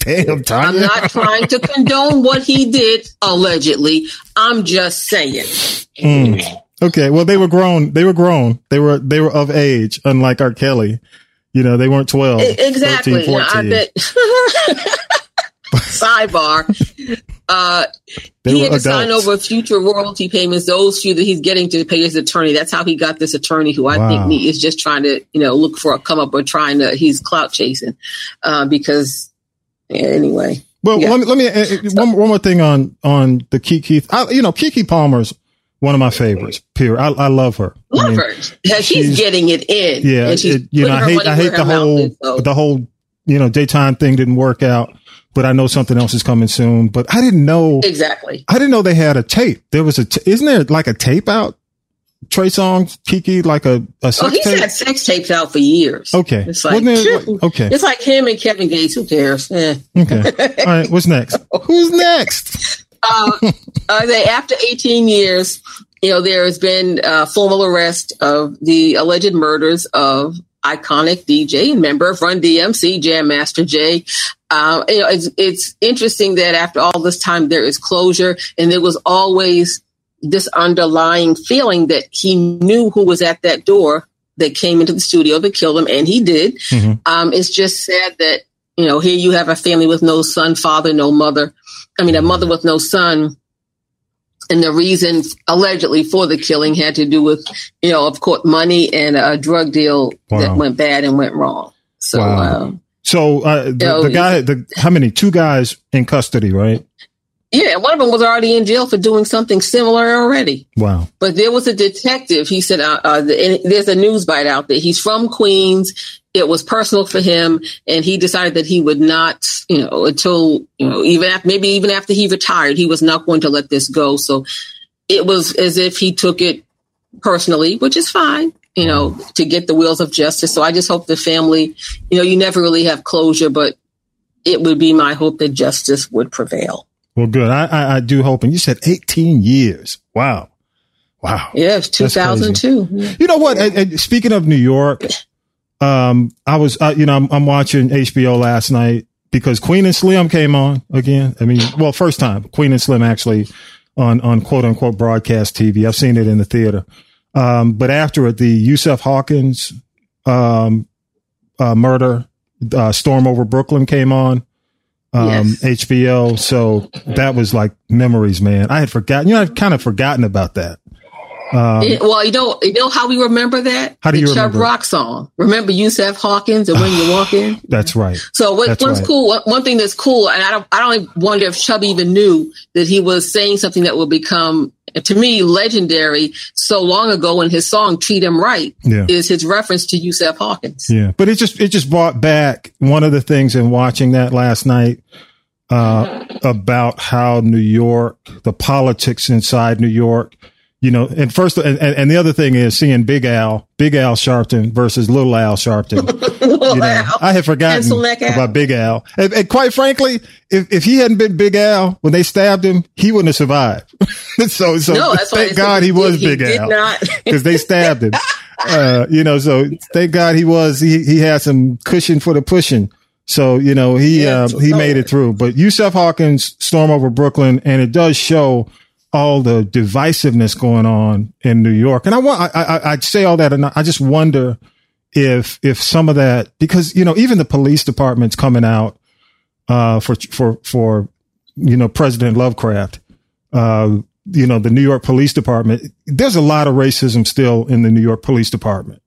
Damn, I'm not trying to condone what he did allegedly. I'm just saying. Mm. Okay. Well, they were grown. They were grown. They were they were of age, unlike R. Kelly. You know, they weren't 12. E- Exactly. 13, Now, I bet. Sidebar. Uh, They he had to sign over future royalty payments, those few that he's getting to pay his attorney. That's how he got this attorney, who I Wow. think he is just trying to, you know, look for a come up or trying to. He's clout chasing, uh, because yeah, anyway. Well, Yeah. let me let me uh, uh, one, one more thing on on the Keke. I, you know, Keke Palmer's one of my favorites. Period. I, I love her. I Love mean, her. She's- She's getting it in. Yeah, it- you know, I hate I hate the whole is, so- the whole you know daytime thing didn't work out, but I know something else is coming soon. But I didn't know exactly. I didn't know they had a tape. There was a t- isn't there like a tape out? Trey Songz, Keke, like a a Oh, he's tape. had sex tapes out for years. Okay. It's like, okay. It's like him and Kevin Gates. Who cares? Eh. Okay. All right. What's next? Who's next? Uh, uh, they, after 18 years, you know, there has been uh, formal arrest of the alleged murders of iconic DJ and member of Run DMC, Jam Master Jay. Uh, you know, it's, it's interesting that after all this time, there is closure, and there was always this underlying feeling that he knew who was at that door that came into the studio that killed him, and he did. Mhm. Um, it's just sad that you know here you have a family with no son, father, no mother. I mean, a mother with no son. And the reason allegedly for the killing had to do with, you know, of course, money and a drug deal that went bad and went wrong. So, Wow. um, So uh, the, the guy, the how many? Two guys in custody, right? Yeah, one of them was already in jail for doing something similar already. Wow. But there was a detective. He said, uh, uh, the, and there's a news bite out there. He's from Queens. It was personal for him, and he decided that he would not, you know, until you know, even after, maybe even after he retired, he was not going to let this go. So it was as if he took it personally, which is fine, you know, to get the wheels of justice. So I just hope the family, you know, you never really have closure, but it would be my hope that justice would prevail. Well, good. I, I, I do hope. And you said 18 years. Wow. Wow. Yeah, crazy. 2002. Yeah. You know what? And- and speaking of New York, um, I was, uh, you know, I'm, I'm watching HBO last night because Queen and Slim came on again. I mean, well, first time Queen and Slim actually on, on quote unquote broadcast TV. I've seen it in the theater. Um, but after it, the Yusuf Hawkins, um, uh, murder, uh, Storm over Brooklyn came on. Um, Yes. HBO. So that was like memories, man. I had forgotten, you know, I'd kind of forgotten about that. Um, Yeah, well, you know, you know how we remember that? How do the you Chubb remember it? Rock song. Remember Yusuf Hawkins and when you walk in? that's right. So what, That's what's right. cool? One, one thing that's cool, and I don't, I don't wonder if Chubb even knew that he was saying something that will become, to me, legendary so long ago. In his song "Treat 'Em Right" Yeah. is his reference to Yusuf Hawkins. Yeah, but it just it just brought back one of the things in watching that last night uh, about how New York, the politics inside New York, you know, and first and, and, and the other thing is seeing Big Al, Big Al Sharpton versus Little Al Sharpton. You know, I had forgotten Pencil neck Al. about Big Al, and, and quite frankly, if if he hadn't been Big Al when they stabbed him, he wouldn't have survived. so so no, that's thank God he was did- Big did Al because they stabbed him. Uh, you know, so thank God he was he he had some cushion for the pushing. So you know he Yes, uh, he made it through. But Yusuf Hawkins storm over Brooklyn, and it does show all the divisiveness going on in New York. And I want I I, I say all that, and I just wonder if if some of that because you know even the police department's coming out uh, for for for you know President Lovecraft. Uh, you know the New York Police Department. There's a lot of racism still in the New York Police Department,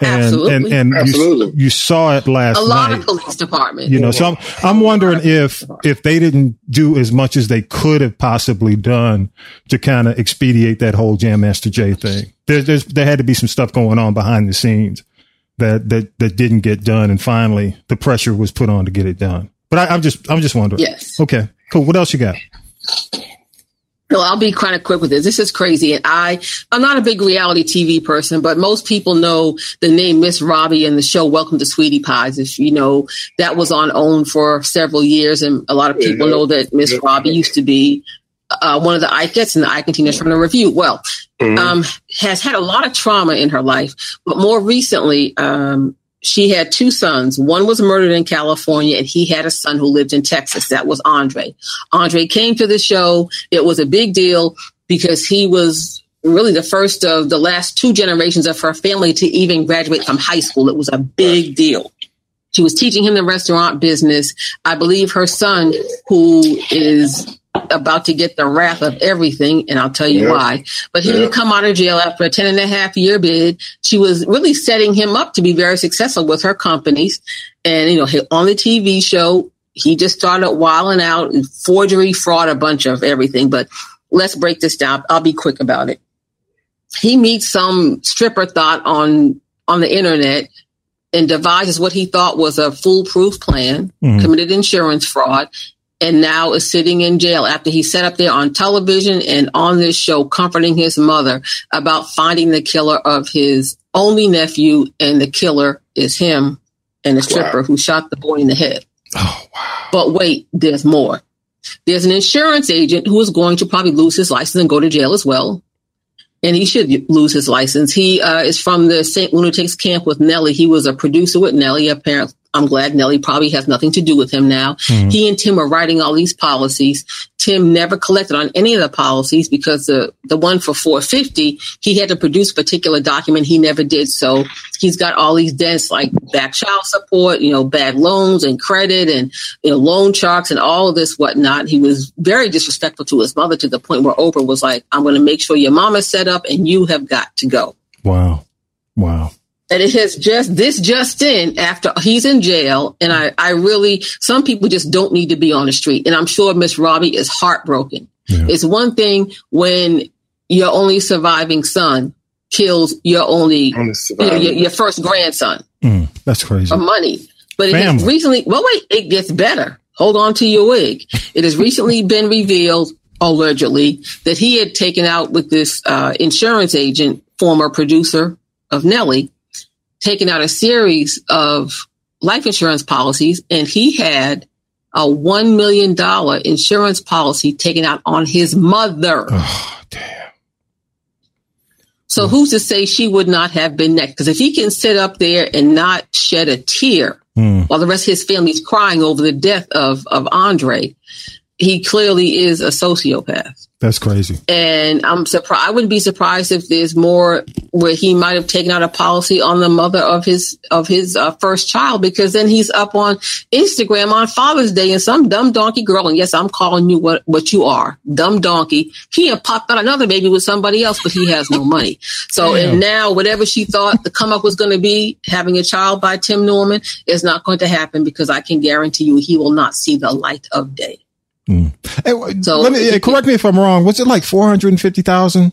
and absolutely. and and you, Absolutely. you saw it last a lot night. of police departments. You know, so I'm I'm wondering if if they didn't do as much as they could have possibly done to kind of expedite that whole Jam Master Jay thing. There, there's there had to be some stuff going on behind the scenes that that that didn't get done, and finally the pressure was put on to get it done. But I, I'm just I'm just wondering. Yes. Okay. Cool. What else you got? Well, I'll be kind of quick with this. This is crazy. And I, I'm not a big reality TV person, but most people know the name Miss Robbie and the show Welcome to Sweetie Pies. If you know, that was on OWN for several years. And a lot of people know that Miss Robbie used to be uh, one of the Ikettes and the Ike and Tina Turner Revue. Well, Mhm. um, has had a lot of trauma in her life, but more recently, um, she had two sons. One was murdered in California, and he had a son who lived in Texas. That was Andre. Andre came to the show. It was a big deal because he was really the first of the last two generations of her family to even graduate from high school. It was a big deal. She was teaching him the restaurant business. I believe her son, who is about to get the wrath of everything, and I'll tell you Yeah. why. But he Yeah. didn't come out of jail after a 10 and a half year bid. She was really setting him up to be very successful with her companies. And, you know, on the TV show, he just started wilding out, and forgery, fraud, a bunch of everything. But let's break this down. I'll be quick about it. He meets some stripper thought on on the internet and devises what he thought was a foolproof plan, Mhm. committed insurance fraud, and now is sitting in jail after he sat up there on television and on this show comforting his mother about finding the killer of his only nephew, and the killer is him and the stripper Wow. who shot the boy in the head. Oh wow. But wait, there's more. There's an insurance agent who is going to probably lose his license and go to jail as well. And he should lose his license. He uh, is from the St. Lunatics camp with Nelly. He was a producer with Nelly. Apparently, I'm glad Nelly probably has nothing to do with him now. Mhm. He and Tim are writing all these policies. Tim never collected on any of the policies because the the one for 450 he had to produce a particular document. He never did so. He's got all these debts like back child support, you know, bad loans and credit and you know loan sharks and all of this whatnot. He was very disrespectful to his mother to the point where Oprah was like, "I'm going to make sure your mama's set up and you have got to go." Wow. Wow. And it has just this just in after he's in jail and i i really some people just don't need to be on the street. And i'm sure miss robbie is heartbroken. Yeah. it's one thing when your only surviving son kills your only On the you know, your, your first grandson. Mm, that's crazy. for money. But it has recently well wait it gets better. Hold on to your wig. It has recently been revealed allegedly that he had taken out with this uh, insurance agent former producer of nelly taken out a series of life insurance policies and he had a $1 million insurance policy taken out on his mother. oh damn. So who's to say she would not have been next? Because if he can sit up there and not shed a tear Mm. while the rest of his family's crying over the death of, of Andre, he clearly is a sociopath. That's crazy. And I'm surprised. I wouldn't be surprised if there's more where he might have taken out a policy on the mother of his of his uh, first child, because then he's up on Instagram on Father's Day, and some dumb donkey girl, and yes, I'm calling you what what you are, dumb donkey. He had popped out another baby with somebody else, but he has no money. So, Damn. and now whatever she thought the come up was going to be, having a child by Tim Norman, is not going to happen because I can guarantee you he will not see the light of day. Hey, So- let me correct me if I'm wrong. Was it like four hundred and fifty thousand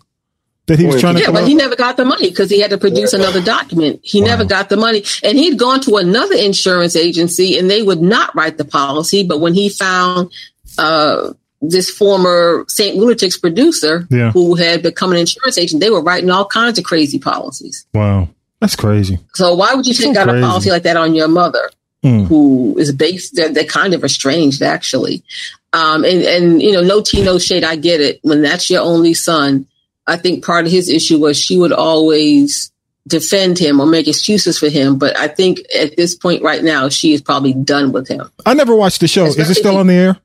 that he was trying to? Yeah, but up? he never got the money because he had to produce another document. He never got the money. And he'd gone to another insurance agency and they would not write the policy. But when he found uh, this former St. Lunatics producer Yeah. who had become an insurance agent, they were writing all kinds of crazy policies. wow, that's crazy. So why would you take So out crazy. a policy like that on your mother? Mm. who is based they're, they're kind of estranged actually um and and you know no tea no shade i get it when that's your only son i think part of his issue was she would always defend him or make excuses for him but i think at this point right now she is probably done with him I never watched the show. Is it still if on the air?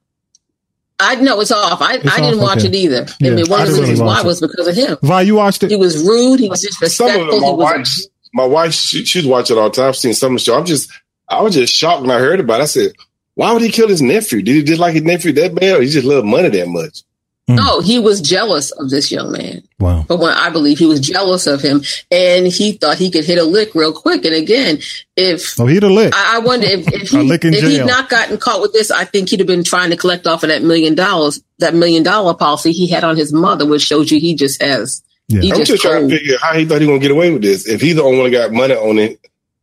i know it's off i, It's I didn't off, watch okay. it either Yeah, i mean one I of the didn't reasons watch why it. was because of him Why you watched it? he was rude he was Some of disrespectful them, my he was wife, my wife, she, she'd watch it all the time. I've seen some of the show. I'm just, I was just shocked when I heard about it. I said, why would he kill his nephew? Did he just like his nephew that bad? Or he just loved money that much? Mm. no he was jealous of this young man Wow. But when I believe he was jealous of him and he thought he could hit a lick real quick. And again, if Oh, he'd a lick. I, I wonder if, if he, lick if he'd not gotten caught with this, I think he'd have been trying to collect off of that million dollars, that million dollar policy he had on his mother, which shows you he just has. Yeah. He I'm just, just trying to figure how he thought he was gonna get away with this. If he's the only one that got money on it,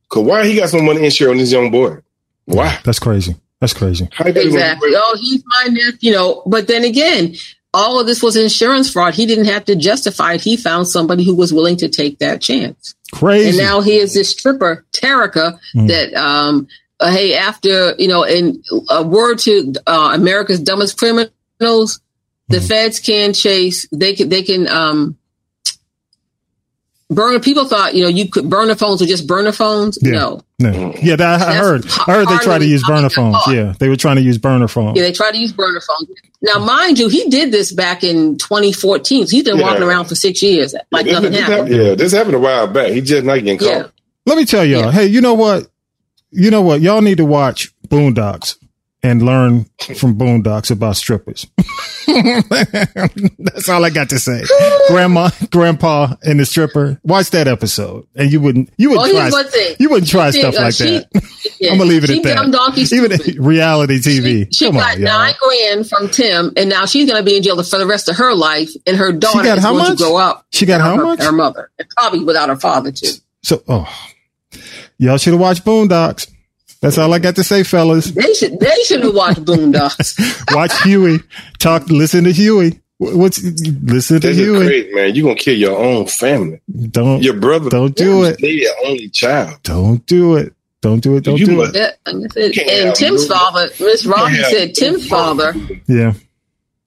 cause why he got some money insured on this young boy? Why? That's crazy. That's crazy. How he thought he was gonna get Exactly. Oh, he's my nephew, you know. But then again, all of this was insurance fraud. He didn't have to justify it. He found somebody who was willing to take that chance. Crazy. And now here's this stripper, Terica, Mm. that um uh, hey, after you know, in a word to uh, America's dumbest criminals, the Mm. feds can chase. They can they can um burner. People thought you know you could burner phones or just burner phones. Yeah. No, No. Yeah, that, I heard. I heard they tried to use burner phones. Yeah, they were trying to use burner phones. yeah, they tried to use burner phones. Now, mind you, he did this back in 2014. So he's been Yeah. walking around for six years, like this, nothing this happened. happened, yeah, this happened a while back. He just not getting caught. Yeah. Let me tell y'all. Yeah. Hey, you know what? You know what? Y'all need to watch Boondocks and learn from Boondocks about strippers. That's all I got to say. Grandma, grandpa, and the stripper. Watch that episode, and you wouldn't. You would Oh, try. here's one thing. You wouldn't try She- stuff uh, like she- that. Yeah. I'm gonna leave it at that. Even reality TV. She Come got on, y'all. nine grand from Tim, and now she's going to be in jail for the rest of her life. And her daughter got how much? to grow up. She got how her, much? Her mother, and probably without her father too. So, oh, y'all should have watched Boondocks. That's all I got to say, fellas. They should. They should have watched Boondocks. Watch Huey. Talk. Listen to Huey. What's listen to This Huey? crazy, man. You're gonna kill your own family. Don't Your brother. don't do it. They your only child. Don't do it. Don't do it. Don't You do must- it. Yeah, and, said- and Tim's no- father, Miss Robbie Can't said, Tim's father, Yeah.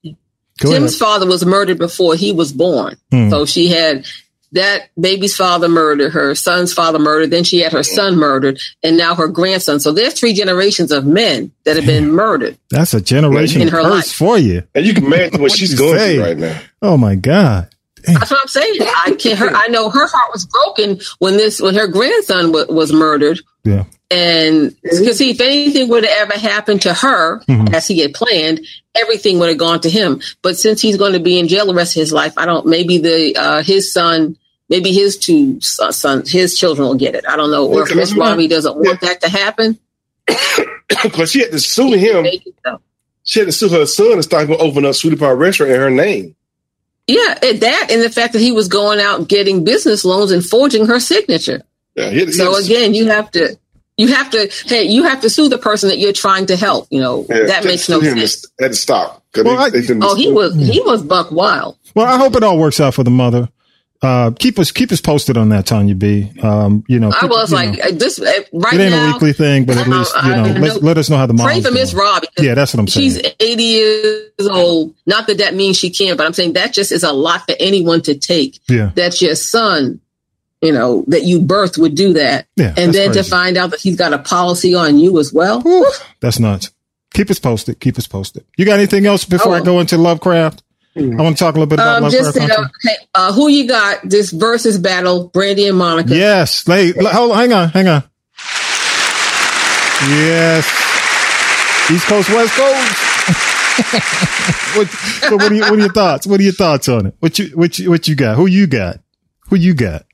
Go Tim's ahead. father was murdered before he was born. Hmm. So she had that baby's father murdered, her son's father murdered, then she had her son murdered, and now her grandson. So there's three generations of men that have been murdered. That's a generation In her curse life. for you. And you can imagine what What'd she's you going say? through right now. Oh my God. That's what I'm saying. I can't. Her, I know her heart was broken when this when her grandson w- was murdered. Yeah. And because see, if anything would have ever happened to her Mhm. as he had planned, everything would have gone to him. But since he's going to be in jail the rest of his life, I don't. Maybe the uh, his son, maybe his two sons, his children will get it. I don't know. Or if Miss I'm Robbie doesn't want that to happen, Because she had to sue him. make it so. She had to sue her son and start opening up Sweetie Pie restaurant in her name. Yeah, and that and the fact that he was going out getting business loans and forging her signature. Yeah, he had to- he So had again, you have to, you have to, hey, you have to sue the person that you're trying to help. You know yeah, that makes no him sense. to- Had to stop. 'Cause Well, they- I- they Oh, he was he was buck wild. Well, I hope it all works out for the mother. Uh, keep us keep us posted on that, Tanya B. Um, you know, I was like know, uh, this uh, right it ain't now. a weekly thing, but at least you I- know, let, know- let us know how the Pray for Miss. 'cause Yeah, that's what I'm saying. She's 80 years old. Not that that means she can't, but I'm saying that just is a lot for anyone to take. Yeah, That your son, you know, that you birthed would do that, yeah, and that's then to find out that he's got a policy on you as well. Whew, that's nuts. Keep us posted. Keep us posted. You got anything else before I Oh. go into Lovecraft? I want to talk a little bit about Um, just Country. hey, uh, who you got this versus battle, Brandy and Monica? Yes. Hey, hold on, hang on, hang on. Yes. East Coast, West Coast. what, so what, are you, what are your thoughts? What are your thoughts on it? What you what you what you got? Who you got? Who you got?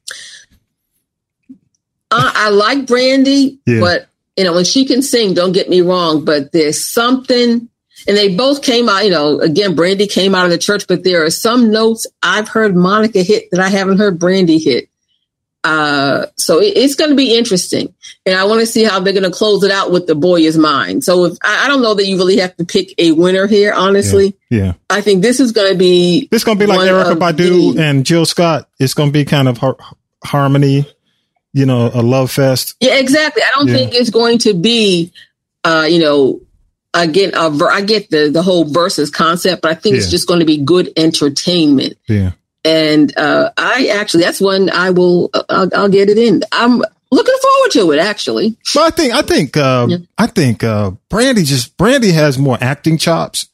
Uh, I like Brandy, Yeah. but you know when she can sing, don't get me wrong, but there's something. And they both came out. You know, again, Brandy came out of the church, but there are some notes I've heard Monica hit that I haven't heard Brandy hit. Uh, so it, it's going to be interesting, and I want to see how they're going to close it out with the boy is mine. So if I, I don't know that you really have to pick a winner here, honestly. Yeah. I think this is going to be This gonna be like Erykah Badu the- and Jill Scott. It's gonna be kind of har- harmony, you know, a love fest. Yeah, exactly. I don't Yeah. think it's going to be, uh, you know, again, ver- I get the the whole versus concept, but I think it's just going to be good entertainment. Yeah. And uh, I actually, that's when I will, uh, I'll, I'll get it in. I'm looking forward to it. Actually, Well, I think I think uh, Yeah. I think uh, Brandy just Brandy has more acting chops,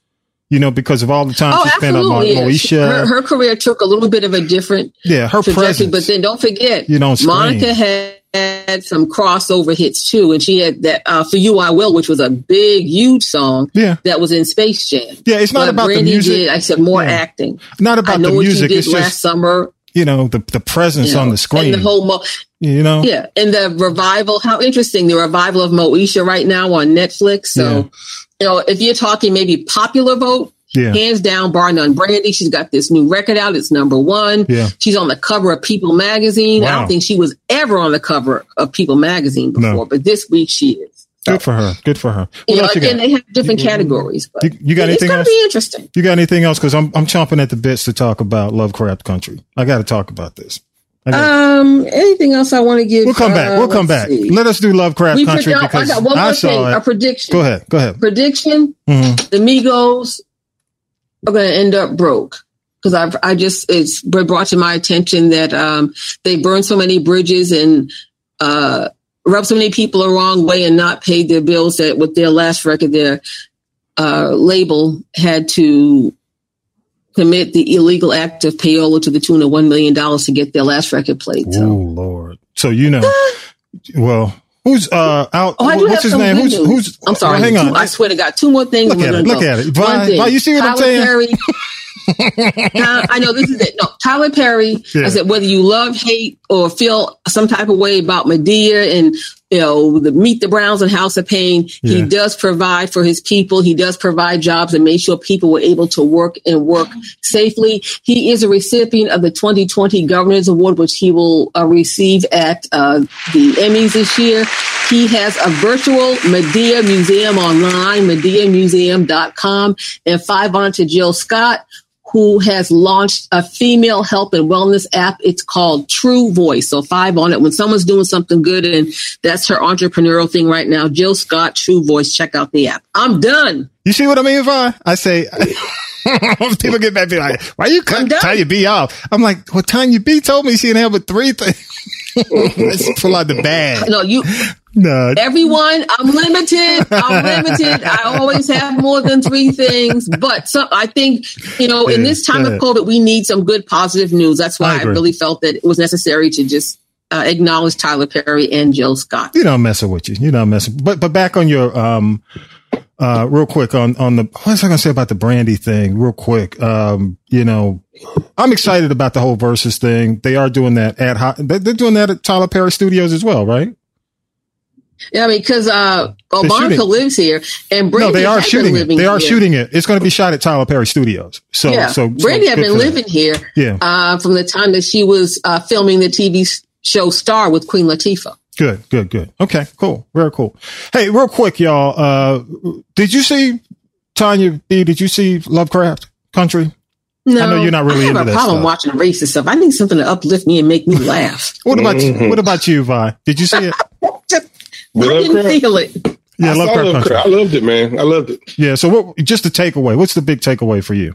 you know, because of all the time oh, she spent on Mo- yeah. Moesha. Her, her career took a little bit of a different yeah, her presence. but then don't forget, you don't. Monica had, had some crossover hits too, and she had that uh, "For You I Will," which was a big, huge song yeah, that was in Space Jam. yeah. It's not But about Brandy the music. Did, I said more Yeah. acting. not about the music. you It's did last just summer. you know the the presence you know, on the screen. and the whole Mo- you know, yeah, and the revival. How interesting the revival of Moesha right now on Netflix. So, Yeah. you know, if you're talking maybe popular vote, yeah, hands down, bar none. Brandy, she's got this new record out. It's number one. yeah. She's on the cover of People magazine. I don't think she was ever on the cover of People magazine No. before, but this week she is. Good for her. Good for her. You know, you again, they have different categories. But You, you got it's anything going else? to be interesting. You got anything else? Because I'm I'm chomping at the bits to talk about Lovecraft Country. I got to talk about this. Um, anything else I want to give? we'll come back. uh, We'll come back. see. Let us do Lovecraft We Country because I got one I more saw thing. A prediction. Go ahead. Go ahead. Prediction: Mhm. The Migos are going to end up broke because I I just it's brought to my attention that um, they burned so many bridges and uh, rubbed so many people the wrong way and not paid their bills that with their last record their uh, label had to commit the illegal act of payola to the tune of one million dollars to get their last record played. Oh Lord. So you know, well, who's uh out? Oh, I do what's have his some name? Who's news. who's? I'm sorry. Hang on. Two- I swear to God, two more things. Look at it, look go. at it. Vi- Vi, you see what I'm saying? Perry. Nah, I know this is it. No, Tyler Perry. Yeah. I said whether you love, hate, or feel some type of way about Madea and you know the Meet the Browns and House of Payne, he does provide for his people. He does provide jobs and make sure people were able to work and work safely. He is a recipient of the 2020 Governors Award, which he will uh, receive at uh, the Emmys this year. He has a virtual Madea Museum online, MadeaMuseum.com, and five on to Jill Scott, who has launched a female health and wellness app. It's called True Voice. So five on it. When someone's doing something good, and that's her entrepreneurial thing right now, Jill Scott, True Voice. Check out the app. I'm done. You see what I mean, Vi? I say. People get back to me like, why you cut. Tanya B off? I'm like, well, Tanya B told me she didn't have but three things. Let's pull out the bag. No, you, No, everyone, I'm limited. I'm limited. I always have more than three things, but some, I think, you know, in this time of. COVID, we need some good positive news. That's why I, agree. really felt that it was necessary to just uh, acknowledge Tyler Perry and Jill Scott. you know, I'm messing with you. You know, I'm messing. But but back on your um, uh, real quick on on the what was I gonna say about the Brandy thing? Real quick, um, you know, I'm excited about the whole versus thing. They are doing that at hot. They're doing that at Tyler Perry Studios as well, right? Yeah, I mean, because uh. Obama lives here, and Brandy no, they are shooting it. They are here. shooting it. It's going to be shot at Tyler Perry Studios. So yeah, so, so Brandy had good been living here Yeah, uh, from the time that she was uh, filming the TV show Star with Queen Latifah. Good, good, good. Okay, cool, very cool. Hey, real quick, y'all. Uh, did you see Tanya B? Did you see Lovecraft Country? No, I know you're not really I have into a that problem stuff. watching racist stuff. I need something to uplift me and make me laugh. What about Mhm. what about you, Vi? Did you see it? Just, I didn't Lovecraft? feel it. Yeah, I, saw Lovecraft Country. Lovecraft. I loved it, man. I loved it. Yeah. So what? Just the takeaway. What's the big takeaway for you?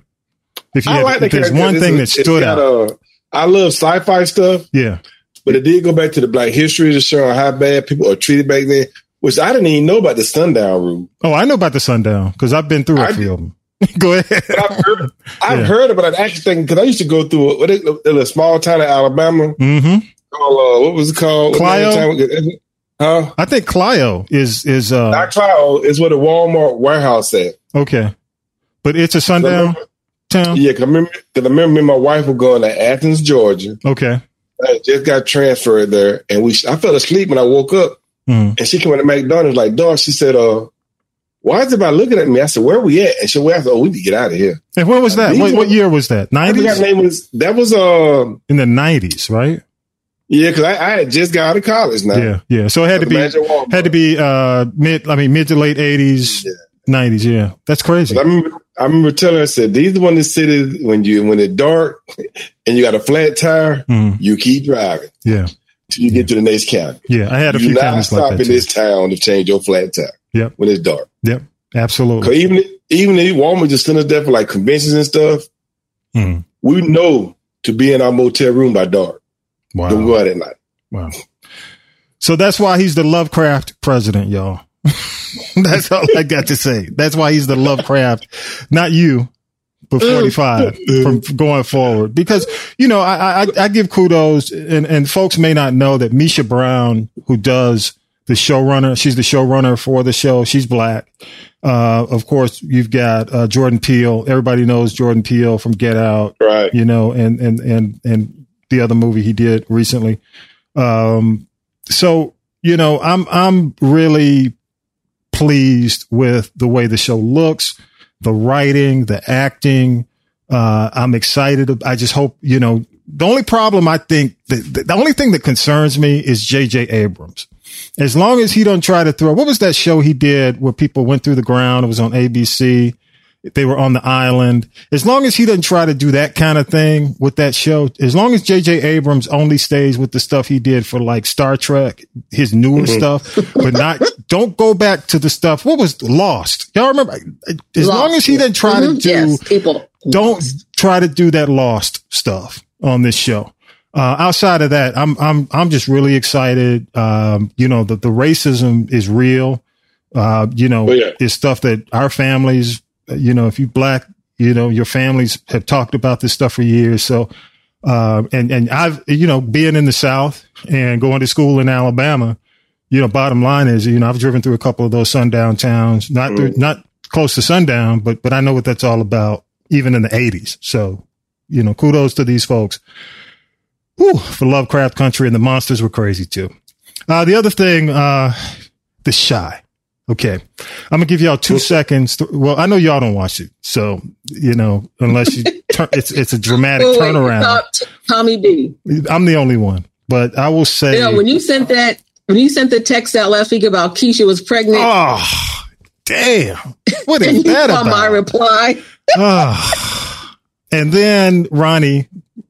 If you I had, like the there's one thing a- that stood out, uh, I love sci-fi stuff, yeah, but it did go back to the black history to show how bad people are treated back then, which I didn't even know about the sundown rule. Oh, I know about the sundown because I've been through a I few of them. Go ahead. I've heard, I've Yeah. heard about it. Actually, because I used to go through a, what in a small town in Alabama hmm called uh, what was it called? What Clio? Huh? I think Clio is is uh Not Clio is where the Walmart warehouse at. okay, but it's a sundown town. Yeah, because I remember, 'cause I remember me and my wife were going to Athens, Georgia. Okay. I just got transferred there, and we. I fell asleep when I woke up, Mhm. and she came in to McDonald's like, "Dog," she said, "Uh, why is everybody looking at me?" I said, "Where we at?" And she went, "Oh, we need to get out of here." And when was that? What, what year was that? Nineties the name was that was um in the nineties, right? yeah, because I, I had just got out of college now. Yeah, yeah. So it had to be had to be uh mid. I mean mid to late eighties, Yeah. Nineties. Yeah, that's crazy. I remember, I remember telling her, I said, "These are one of the cities when you when it's dark and you got a flat tire, Mhm. you keep driving Yeah, till you get to the next county. yeah. I had a You few not stop like that in too. this town to change your flat tire. Yep. when it's dark. Yep, absolutely. Even even if Walmart just send us there for like conventions and stuff, Mhm. we know to be in our motel room by dark. Wow. Don't go out at night. Wow. So that's why he's the Lovecraft president, y'all. that's all I got to say. That's why he's the Lovecraft, not you, but 45 from going forward. Because, you know, I, I, I give kudos and, and folks may not know that Misha Brown, who does the showrunner, she's the showrunner for the show. She's black. Uh, of course, you've got, uh, Jordan Peele. Everybody knows Jordan Peele from Get Out Right. you know, and and and and the other movie he did recently. Um, so you know, I'm I'm really pleased with the way the show looks, the writing, the acting. Uh, I'm excited. I just hope you know. The only problem I think that the only thing that concerns me is J.J. Abrams. As long as he don't try to throw what was that show he did where people went through the ground? It was on ABC. They were on the island. As long as he doesn't try to do that kind of thing with that show, as long as J.J. Abrams only stays with the stuff he did for like Star Trek, his newer Mhm. stuff, but not, don't go back to the stuff. What was Lost? Y'all remember? As long as he doesn't try to Mhm. do, Yes, people. don't try to do that Lost stuff on this show. Uh, outside of that, I'm I'm I'm just really excited. Um, you know, the the racism is real. Uh, you know, Oh, yeah. it's stuff that our families, you know, if you black, you know, your families have talked about this stuff for years. So, uh, and and I've you know, being in the South and going to school in Alabama, you know, bottom line is, you know, I've driven through a couple of those sundown towns, not through, not close to sundown, but but I know what that's all about, even in the '80s. So, you know, kudos to these folks. Whew, for Lovecraft Country, and the monsters were crazy too. Uh, the other thing, uh, the Chi. Okay, I'm gonna give y'all two seconds. To, well, I know y'all don't watch it, so you know, unless you, turn, it's it's a dramatic Wait, turnaround. Tommy B. I'm the only one, but I will say, when you sent that, when you sent the text out last week about Keisha was pregnant, oh, damn, what is that saw my reply. Ah. and then Ronnie,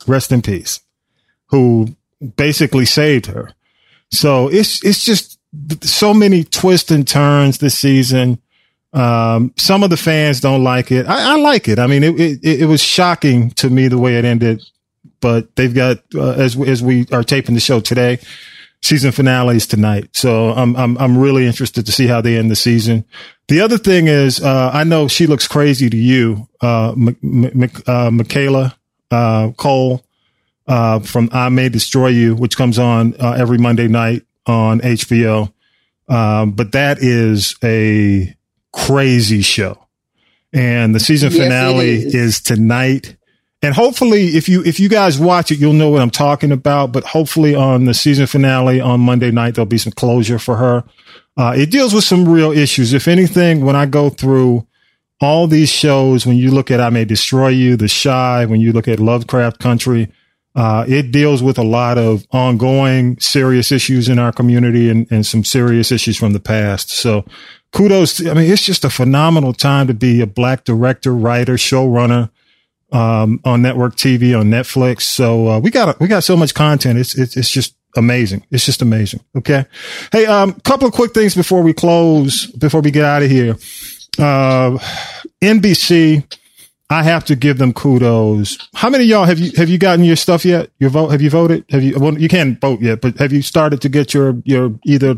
rest in peace, who basically saved her. So it's it's just so many twists and turns this season. Um, some of the fans don't like it. I, I like it. I mean, it, it it was shocking to me the way it ended, but they've got uh, as as we are taping the show today, season finales tonight. So I'm I'm I'm really interested to see how they end the season. The other thing is, uh, I know she looks crazy to you, uh, M- M- uh, Michaela uh, Coel uh, from I May Destroy You, which comes on uh, every Monday night on HBO. Um, but that is a crazy show, and the season Yes, finale is. is tonight. And hopefully, if you if you guys watch it, you'll know what I'm talking about. But hopefully, on the season finale on Monday night, there'll be some closure for her. Uh, it deals with some real issues. If anything, when I go through all these shows, when you look at I May Destroy You, The Chi, when you look at Lovecraft Country, uh, it deals with a lot of ongoing serious issues in our community and, and some serious issues from the past. So kudos. To, I mean, it's just a phenomenal time to be a black director, writer, showrunner, um, on network TV, on Netflix. So, uh, we got, we got so much content. It's, it's, it's just amazing. It's just amazing. Okay. Hey, um, couple of quick things before we close, before we get out of here. Uh, NBC, I have to give them kudos. How many of y'all have you have you gotten your stuff yet? Your vote? Have you voted? Have you? Well, you can't vote yet, but have you started to get your your either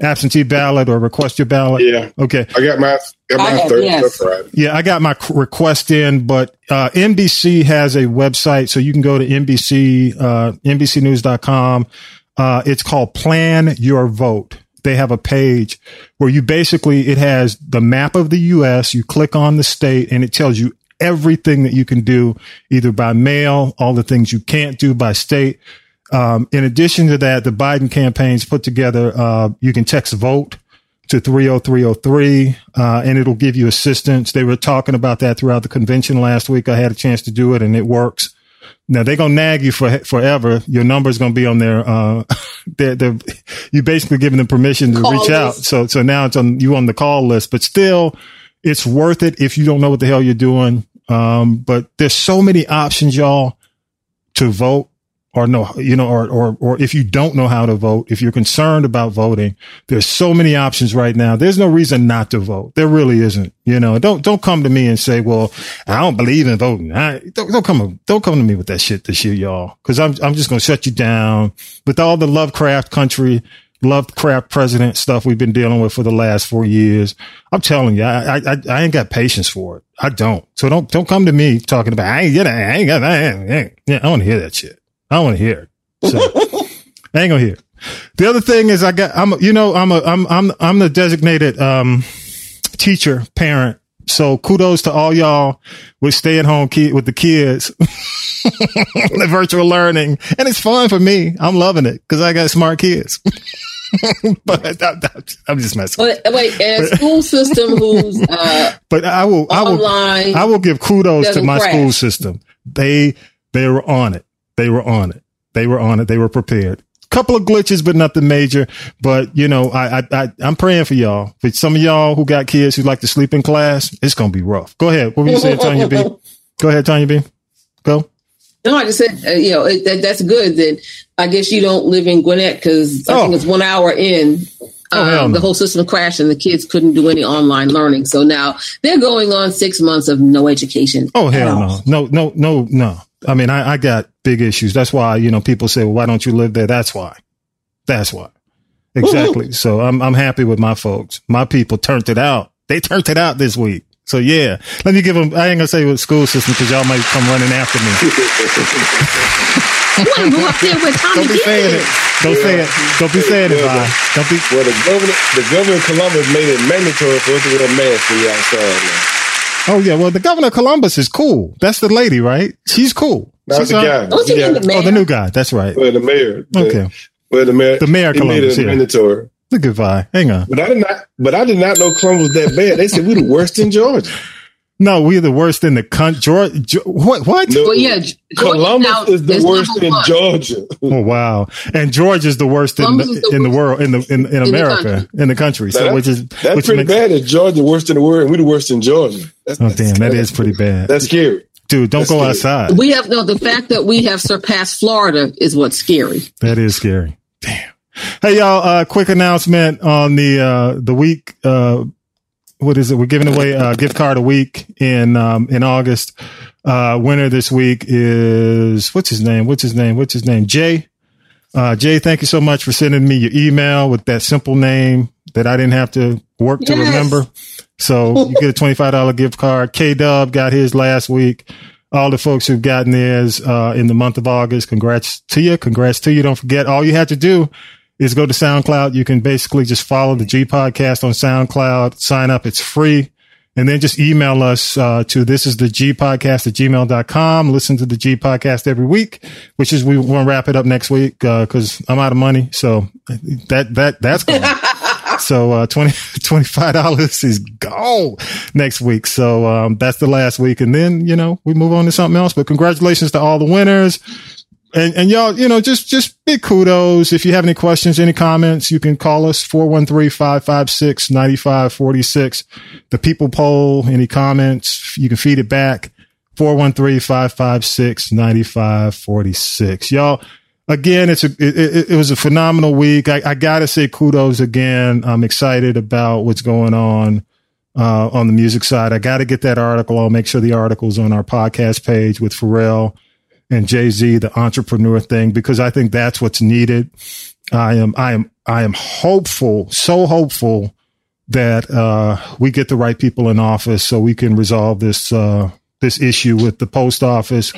absentee ballot or request your ballot? Yeah. Okay. I got my got I my have, third yes. Friday. Yeah, I got my request in, but uh, NBC has a website, so you can go to NBC, uh, NBCNews.com. Uh, it's called Plan Your Vote. They have a page where you basically, it has the map of the U.S. You click on the state and it tells you everything that you can do either by mail, all the things you can't do by state. Um, in addition to that, the Biden campaign's put together, uh, you can text vote to 30303 uh, and it'll give you assistance. They were talking about that throughout the convention last week. I had a chance to do it and it works. Now they're gonna nag you for forever. Your number's gonna be on their. Uh, they're, they're you basically giving them permission to Call reach out. So so now it's on you on the call list, but still, it's worth it if you don't know what the hell you're doing. Um, but there's so many options, y'all, to vote or no, you know, or, or, or if you don't know how to vote, if you're concerned about voting, there's so many options right now. There's no reason not to vote. There really isn't. You know, don't, don't come to me and say, well, I don't believe in voting. I, don't, don't come, don't come to me with that shit this year, y'all. Cause I'm, I'm just going to shut you down with all the Lovecraft country, Lovecraft president stuff we've been dealing with for the last four years. I'm telling you, I, I, I- ain't got patience for it. I don't. So don't, don't come to me talking about, I ain't get it. I ain't got, I ain't, I ain't- yeah, I want to hear that shit. I don't want to hear it. So I ain't gonna hear. it. The other thing is I got I'm you know I'm a I'm I'm I'm the designated um teacher parent. So kudos to all y'all with stay at home kid with the kids, the virtual learning, and it's fun for me. I'm loving it because I got smart kids. but I, am just messing. Wait, wait, and a school system who's uh, But I will I will online. I will give kudos to my crash. school system. They they were on it. They were on it. They were on it. They were prepared. couple of glitches, but nothing major. But you know, I, I, I I'm praying for y'all. For some of y'all who got kids who like to sleep in class, it's gonna be rough. Go ahead. What were you saying, Tanya B? Go ahead, Tanya B. Go. No, I just said, uh, you know, it, that, that's good. Then I guess you don't live in Gwinnett because I Oh. think it's one hour in. Oh, Um, the whole system crashed and the kids couldn't do any online learning. So now they're going on six months of no education. Oh hell no, no, no, no, no. I mean, I, I got big issues. That's why you know people say, "Well, why don't you live there?" That's why. That's why. Exactly. So I'm I'm happy with my folks. My people turned it out. They turned it out this week. So yeah, let me give them. I ain't gonna say what school system because y'all might come running after me. You want to go up there with Tommy Don't be saying it. Don't say it. Don't be saying it. Well, Don't be. Well, the governor, the governor of Columbus made it mandatory for us to wear masks when you're outside. Oh yeah. Well, the governor of Columbus is cool. That's the lady, right? She's cool. Not She's the guy. Oh, Don't you Yeah. think the Oh, the new guy. That's right. Well, the mayor. The, Okay. Well, the mayor. The mayor of he made Columbus, it yeah. mandatory. Look at Vi. Hang on. But I did not. But I did not know Columbus was that bad. They said we're the worst in Georgia. No, we're the worst in the country. Georgia. What? What? No, Well, yeah, Georgia Columbus now is the worst in one. Georgia. Oh wow! And Georgia's the worst in the, is the in the worst world in the in, in the America country. in the country. So Now, which is That's which pretty makes, bad. That Georgia worst in the world, and we the worst in Georgia. That's, Oh that's damn, scary. is pretty bad, That's scary. dude. Don't that's go scary. outside. We have no. The fact that we have surpassed Florida is what's scary. That is scary. Damn. Hey y'all! Uh, quick announcement on the uh, the week. Uh, what is it? We're giving away a gift card a week in um, in August. Uh, winner this week is what's his name? What's his name? What's his name? Jay. Uh, Jay, thank you so much for sending me your email with that simple name that I didn't have to work to Yes. remember. So you get a $25 gift card. K Dub got his last week. All the folks who've gotten theirs, uh, in the month of August. Congrats to you. Congrats to you. Don't forget all you have to do is go to SoundCloud. You can basically just follow the G podcast on SoundCloud, sign up. It's free. And then just email us uh, to this is the G podcast at gmail.com. Listen to the G podcast every week, which is we want to wrap it up next week because I'm out of money. So that that that's gone. so uh, 20 $25 is gone next week. So um, that's the last week. And then, you know, we move on to something else. But congratulations to all the winners. And, and y'all, you know, just, just big kudos. If you have any questions, any comments, you can call us 413-556-9546. The people poll, any comments, you can feed it back. 413-556-9546. Y'all, again, it's a, it, it, was a phenomenal week. I, I gotta say kudos again. I'm excited about what's going on uh, on the music side. I got to get that article. I'll make sure the article's on our podcast page with Pharrell and Jay Z, the entrepreneur thing, because I think that's what's needed. I am, I am, I am hopeful, so hopeful that uh, we get the right people in office so we can resolve this uh, this issue with the post office.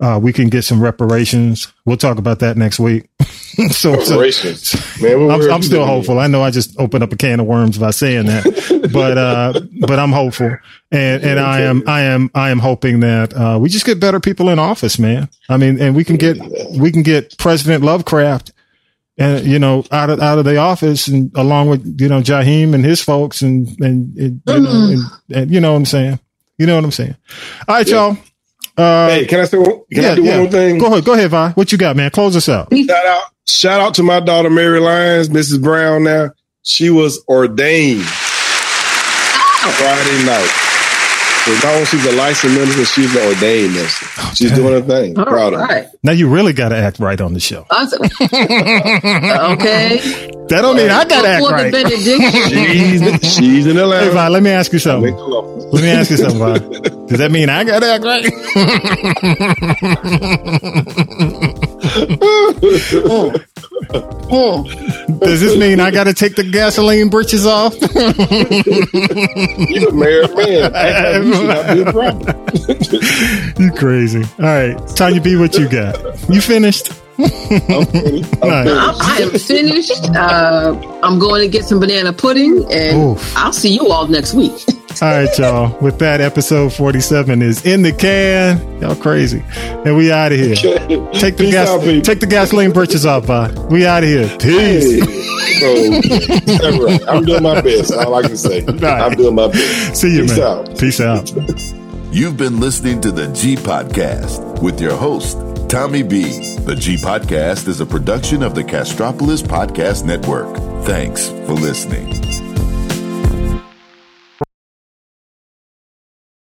Uh, we can get some reparations. We'll talk about that next week. so, so Reparations. Man, what I'm, I'm still hopeful. I know I just opened up a can of worms by saying that, but uh, but I'm hopeful, and and I am I am I am hoping that uh, we just get better people in office, man. I mean, and we can get we can get President Lovecraft, and you know out of out of the office, and along with you know Jaheim and his folks, and and, and you know and, and you know what I'm saying. You know what I'm saying. All right, y'all. Uh, Hey, can I say one? Can yeah, I do yeah. one more thing? Go ahead, go ahead, Vi. What you got, man? Close us out. Shout out, shout out to my daughter Mary Lyons, Mrs. Brown. Now she was ordained Friday night. So not only she's a licensed minister, she's an ordained minister. She's doing her thing. All Proud of her. Now you really got to act right on the show. Awesome. okay. That don't mean I got to act Before the right. benediction. She's she's in Hey, Atlanta. Vi, let me ask you something. Let me ask you something, Vi. Does that mean I got to act right? Hmm. Does this mean I got to take the gasoline britches off? You're a married man. Act like you not be a you crazy. All right. Tanya B, what you got? You finished? I'm finished. I'm Nice. I'm, I am finished. Uh, I'm going to get some banana pudding, and Oof. I'll see you all next week. All right, y'all. With that, episode 47 is in the can. Y'all crazy. And we out of here. finished. Take the Peace gas out, people. take the gasoline britches off, Vi. We out of here. Hey. Peace. So, right. I'm doing my best. All I can say. I'm doing my best. See you, Peace man. out. Peace out. You've been listening to the G Podcast with your host, Tommy B. The G Podcast is a production of the Castropolis Podcast Network. Thanks for listening.